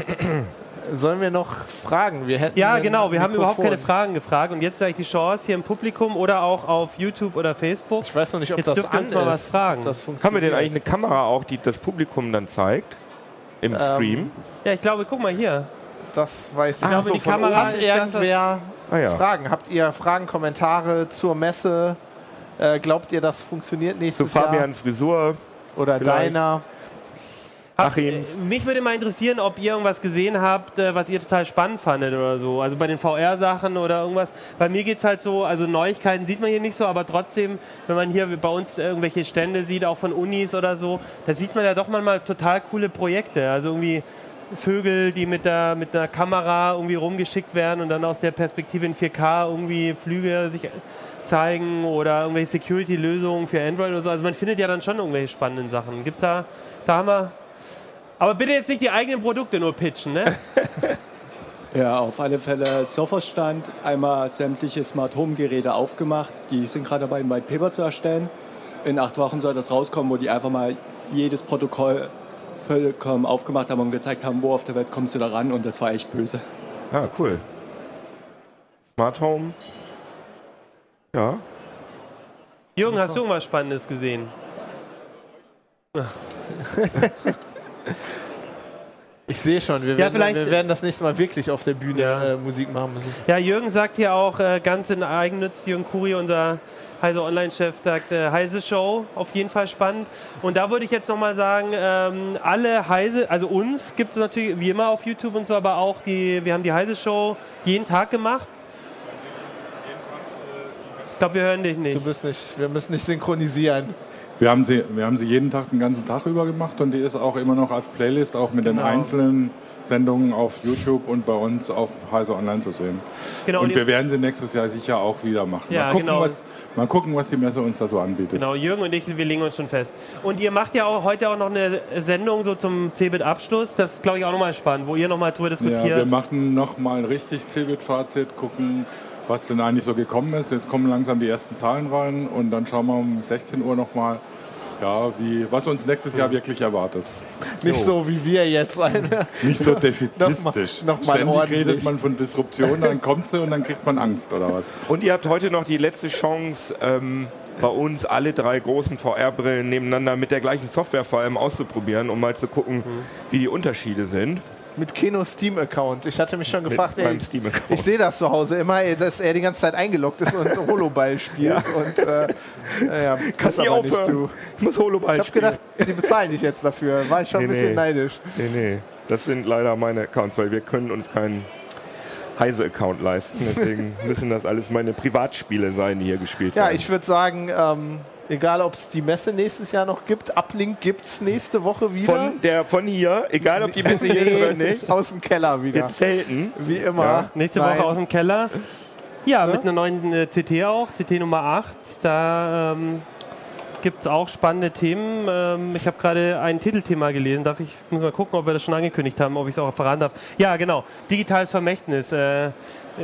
A: Sollen wir noch fragen? Wir hätten
D: Ja, genau. Wir haben überhaupt keine
A: Mikrofon.
D: Fragen gefragt. Und jetzt sage ich die Chance hier im Publikum oder auch auf YouTube oder Facebook.
A: Ich weiß noch nicht, ob
D: Jetzt
A: das
D: dürft ihr
A: an
D: uns mal was
A: ist.
D: fragen.
B: Haben wir denn eigentlich eine Kamera auch, die das Publikum dann zeigt? Im
A: Ähm,
B: Stream?
D: Ja, ich glaube, guck mal hier.
A: Das weiß ich
D: Ich glaube, die Kamera
A: Hat
D: ist
A: irgendwer
B: Ah ja.
A: Fragen? Habt ihr Fragen, Kommentare zur Messe? Äh, glaubt ihr, das funktioniert
B: Zu
A: nächstes
B: Fabians Frisur.
A: Jahr? Oder
B: vielleicht.
A: deiner?
B: Achims.
D: äh, Mich würde mal interessieren, ob ihr irgendwas gesehen habt, äh, was ihr total spannend fandet oder so. Also bei den VR-Sachen oder irgendwas. Bei mir geht es halt so, also Neuigkeiten sieht man hier nicht so, aber trotzdem, wenn man hier bei uns irgendwelche Stände sieht, auch von Unis oder so, da sieht man ja doch manchmal total coole Projekte. Also irgendwie Vögel, die mit der mit einer Kamera irgendwie rumgeschickt werden und dann aus der Perspektive in 4K irgendwie Flüge sich zeigen oder irgendwelche Security-Lösungen für Android oder so. Also man findet ja dann schon irgendwelche spannenden Sachen. Gibt's da, da haben wir. Aber bitte jetzt nicht die eigenen Produkte nur pitchen, ne? <laughs>
E: Ja, auf alle Fälle Softwarestand, einmal sämtliche Smart Home Geräte aufgemacht. Die sind gerade dabei, ein White Paper zu erstellen. In acht Wochen soll das rauskommen, wo die einfach mal jedes Protokoll vollkommen aufgemacht haben und gezeigt haben, wo auf der Welt kommst du da ran und das war echt böse.
B: Ah, cool. Smart Home. Ja.
D: Jürgen, hast du irgendwas Spannendes gesehen?
A: Ich sehe schon, wir,
D: Ja,
A: werden,
D: vielleicht-
A: wir werden das nächste Mal wirklich auf der Bühne
D: Ja.
A: äh, Musik machen müssen.
D: Ja, Jürgen sagt hier auch äh, ganz in Eigennütz, Jürgen Kuri, unser Heise Online-Chef, sagt äh, Heise Show, auf jeden Fall spannend. Und da würde ich jetzt nochmal sagen, ähm, alle Heise, also uns gibt es natürlich wie immer auf YouTube und so, aber auch die, wir haben die Heise Show jeden Tag gemacht. Ich glaube, wir hören dich
A: Du
D: nicht.
A: bist nicht, wir müssen nicht synchronisieren.
F: Wir haben, sie, wir haben sie jeden Tag, den ganzen Tag über gemacht und die ist auch immer noch als Playlist, auch mit den
D: Genau.
F: einzelnen Sendungen auf YouTube und bei uns auf Heise Online zu sehen.
D: Genau, und
F: wir werden sie nächstes Jahr sicher auch wieder machen.
D: Ja,
F: mal, gucken,
D: genau.
F: was, mal gucken, was die Messe uns da so anbietet.
D: Genau, Jürgen und ich, wir legen uns schon fest. Und ihr macht ja auch heute auch noch eine Sendung so zum CeBIT-Abschluss. Das ist, glaube ich, auch nochmal spannend, wo ihr nochmal drüber
F: Ja,
D: diskutiert.
F: wir machen noch mal ein richtig Cebit-Fazit, gucken, was denn eigentlich so gekommen ist. Jetzt kommen langsam die ersten Zahlen rein und dann schauen wir um 16 Uhr noch mal, ja, wie, was uns nächstes Jahr wirklich erwartet.
A: Nicht so wie wir jetzt. Eine.
F: Nicht so <laughs>
A: Nochmal-
F: defetistisch.
A: nochmal
F: Ständig
A: ordentlich.
F: redet man von Disruption, dann kommt sie und dann kriegt man Angst oder was.
B: Und ihr habt heute noch die letzte Chance, ähm, bei uns alle drei großen VR-Brillen nebeneinander mit der gleichen Software vor allem auszuprobieren, um mal zu gucken, wie die Unterschiede sind.
A: Mit Keno Steam-Account. Ich hatte mich schon gefragt, ey, ich sehe das zu Hause immer, ey, dass er die ganze Zeit eingeloggt ist und <laughs> Holoball spielt. Und äh, naja,
B: nie
A: aber nicht
B: aufhören.
A: du.
B: Ich muss Holoball
A: Ich habe
B: spielen.
A: gedacht, sie bezahlen dich jetzt dafür. War ich schon
B: Nee,
A: ein bisschen
B: nee.
A: neidisch.
B: Nee, nee. Das sind leider meine Accounts, weil wir können uns keinen Heise-Account leisten. Deswegen <laughs> müssen das alles meine Privatspiele sein, die hier gespielt
A: Ja,
B: werden.
A: ich würde sagen, ähm, egal ob es die Messe nächstes Jahr noch gibt, Uplink gibt es nächste Woche wieder.
B: von, der, von hier, egal ob die Messe hier ist oder nicht,
A: Aus dem Keller wieder.
B: wir zelten.
A: Wie immer.
B: Ja.
D: Nächste
A: Nein.
D: Woche aus dem Keller. Ja, mit einer neuen äh, CT auch, CT Nummer 8. Da ähm, gibt es auch spannende Themen. Ähm, ich habe gerade ein Titelthema gelesen. Darf ich muss mal gucken, ob wir das schon angekündigt haben, ob ich es auch verraten darf. Ja, genau. Digitales Vermächtnis. Äh,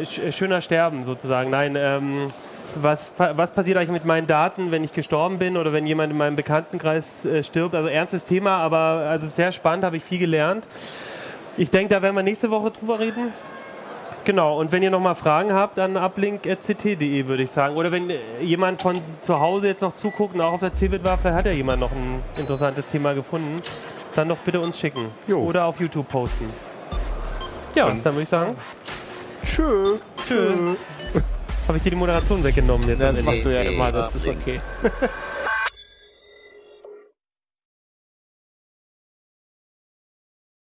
D: sch äh, schöner Sterben sozusagen. Nein, ähm, was, was passiert eigentlich mit meinen Daten, wenn ich gestorben bin oder wenn jemand in meinem Bekanntenkreis äh, stirbt? Also ernstes Thema, aber also sehr spannend, habe ich viel gelernt. Ich denke, da werden wir nächste Woche drüber reden. Genau, und wenn ihr nochmal Fragen habt, dann uplink.ct.de würde ich sagen. Oder wenn äh, jemand von zu Hause jetzt noch zuguckt und auch auf der CeBIT war, vielleicht hat ja jemand noch ein interessantes Thema gefunden, dann doch bitte uns schicken.
B: Jo.
D: Oder auf YouTube posten. Ja, dann würde ich sagen,
A: Tschö.
D: tschüss. Habe ich dir die Moderation weggenommen jetzt? am
A: Das machst du ja immer, das ist okay. <laughs>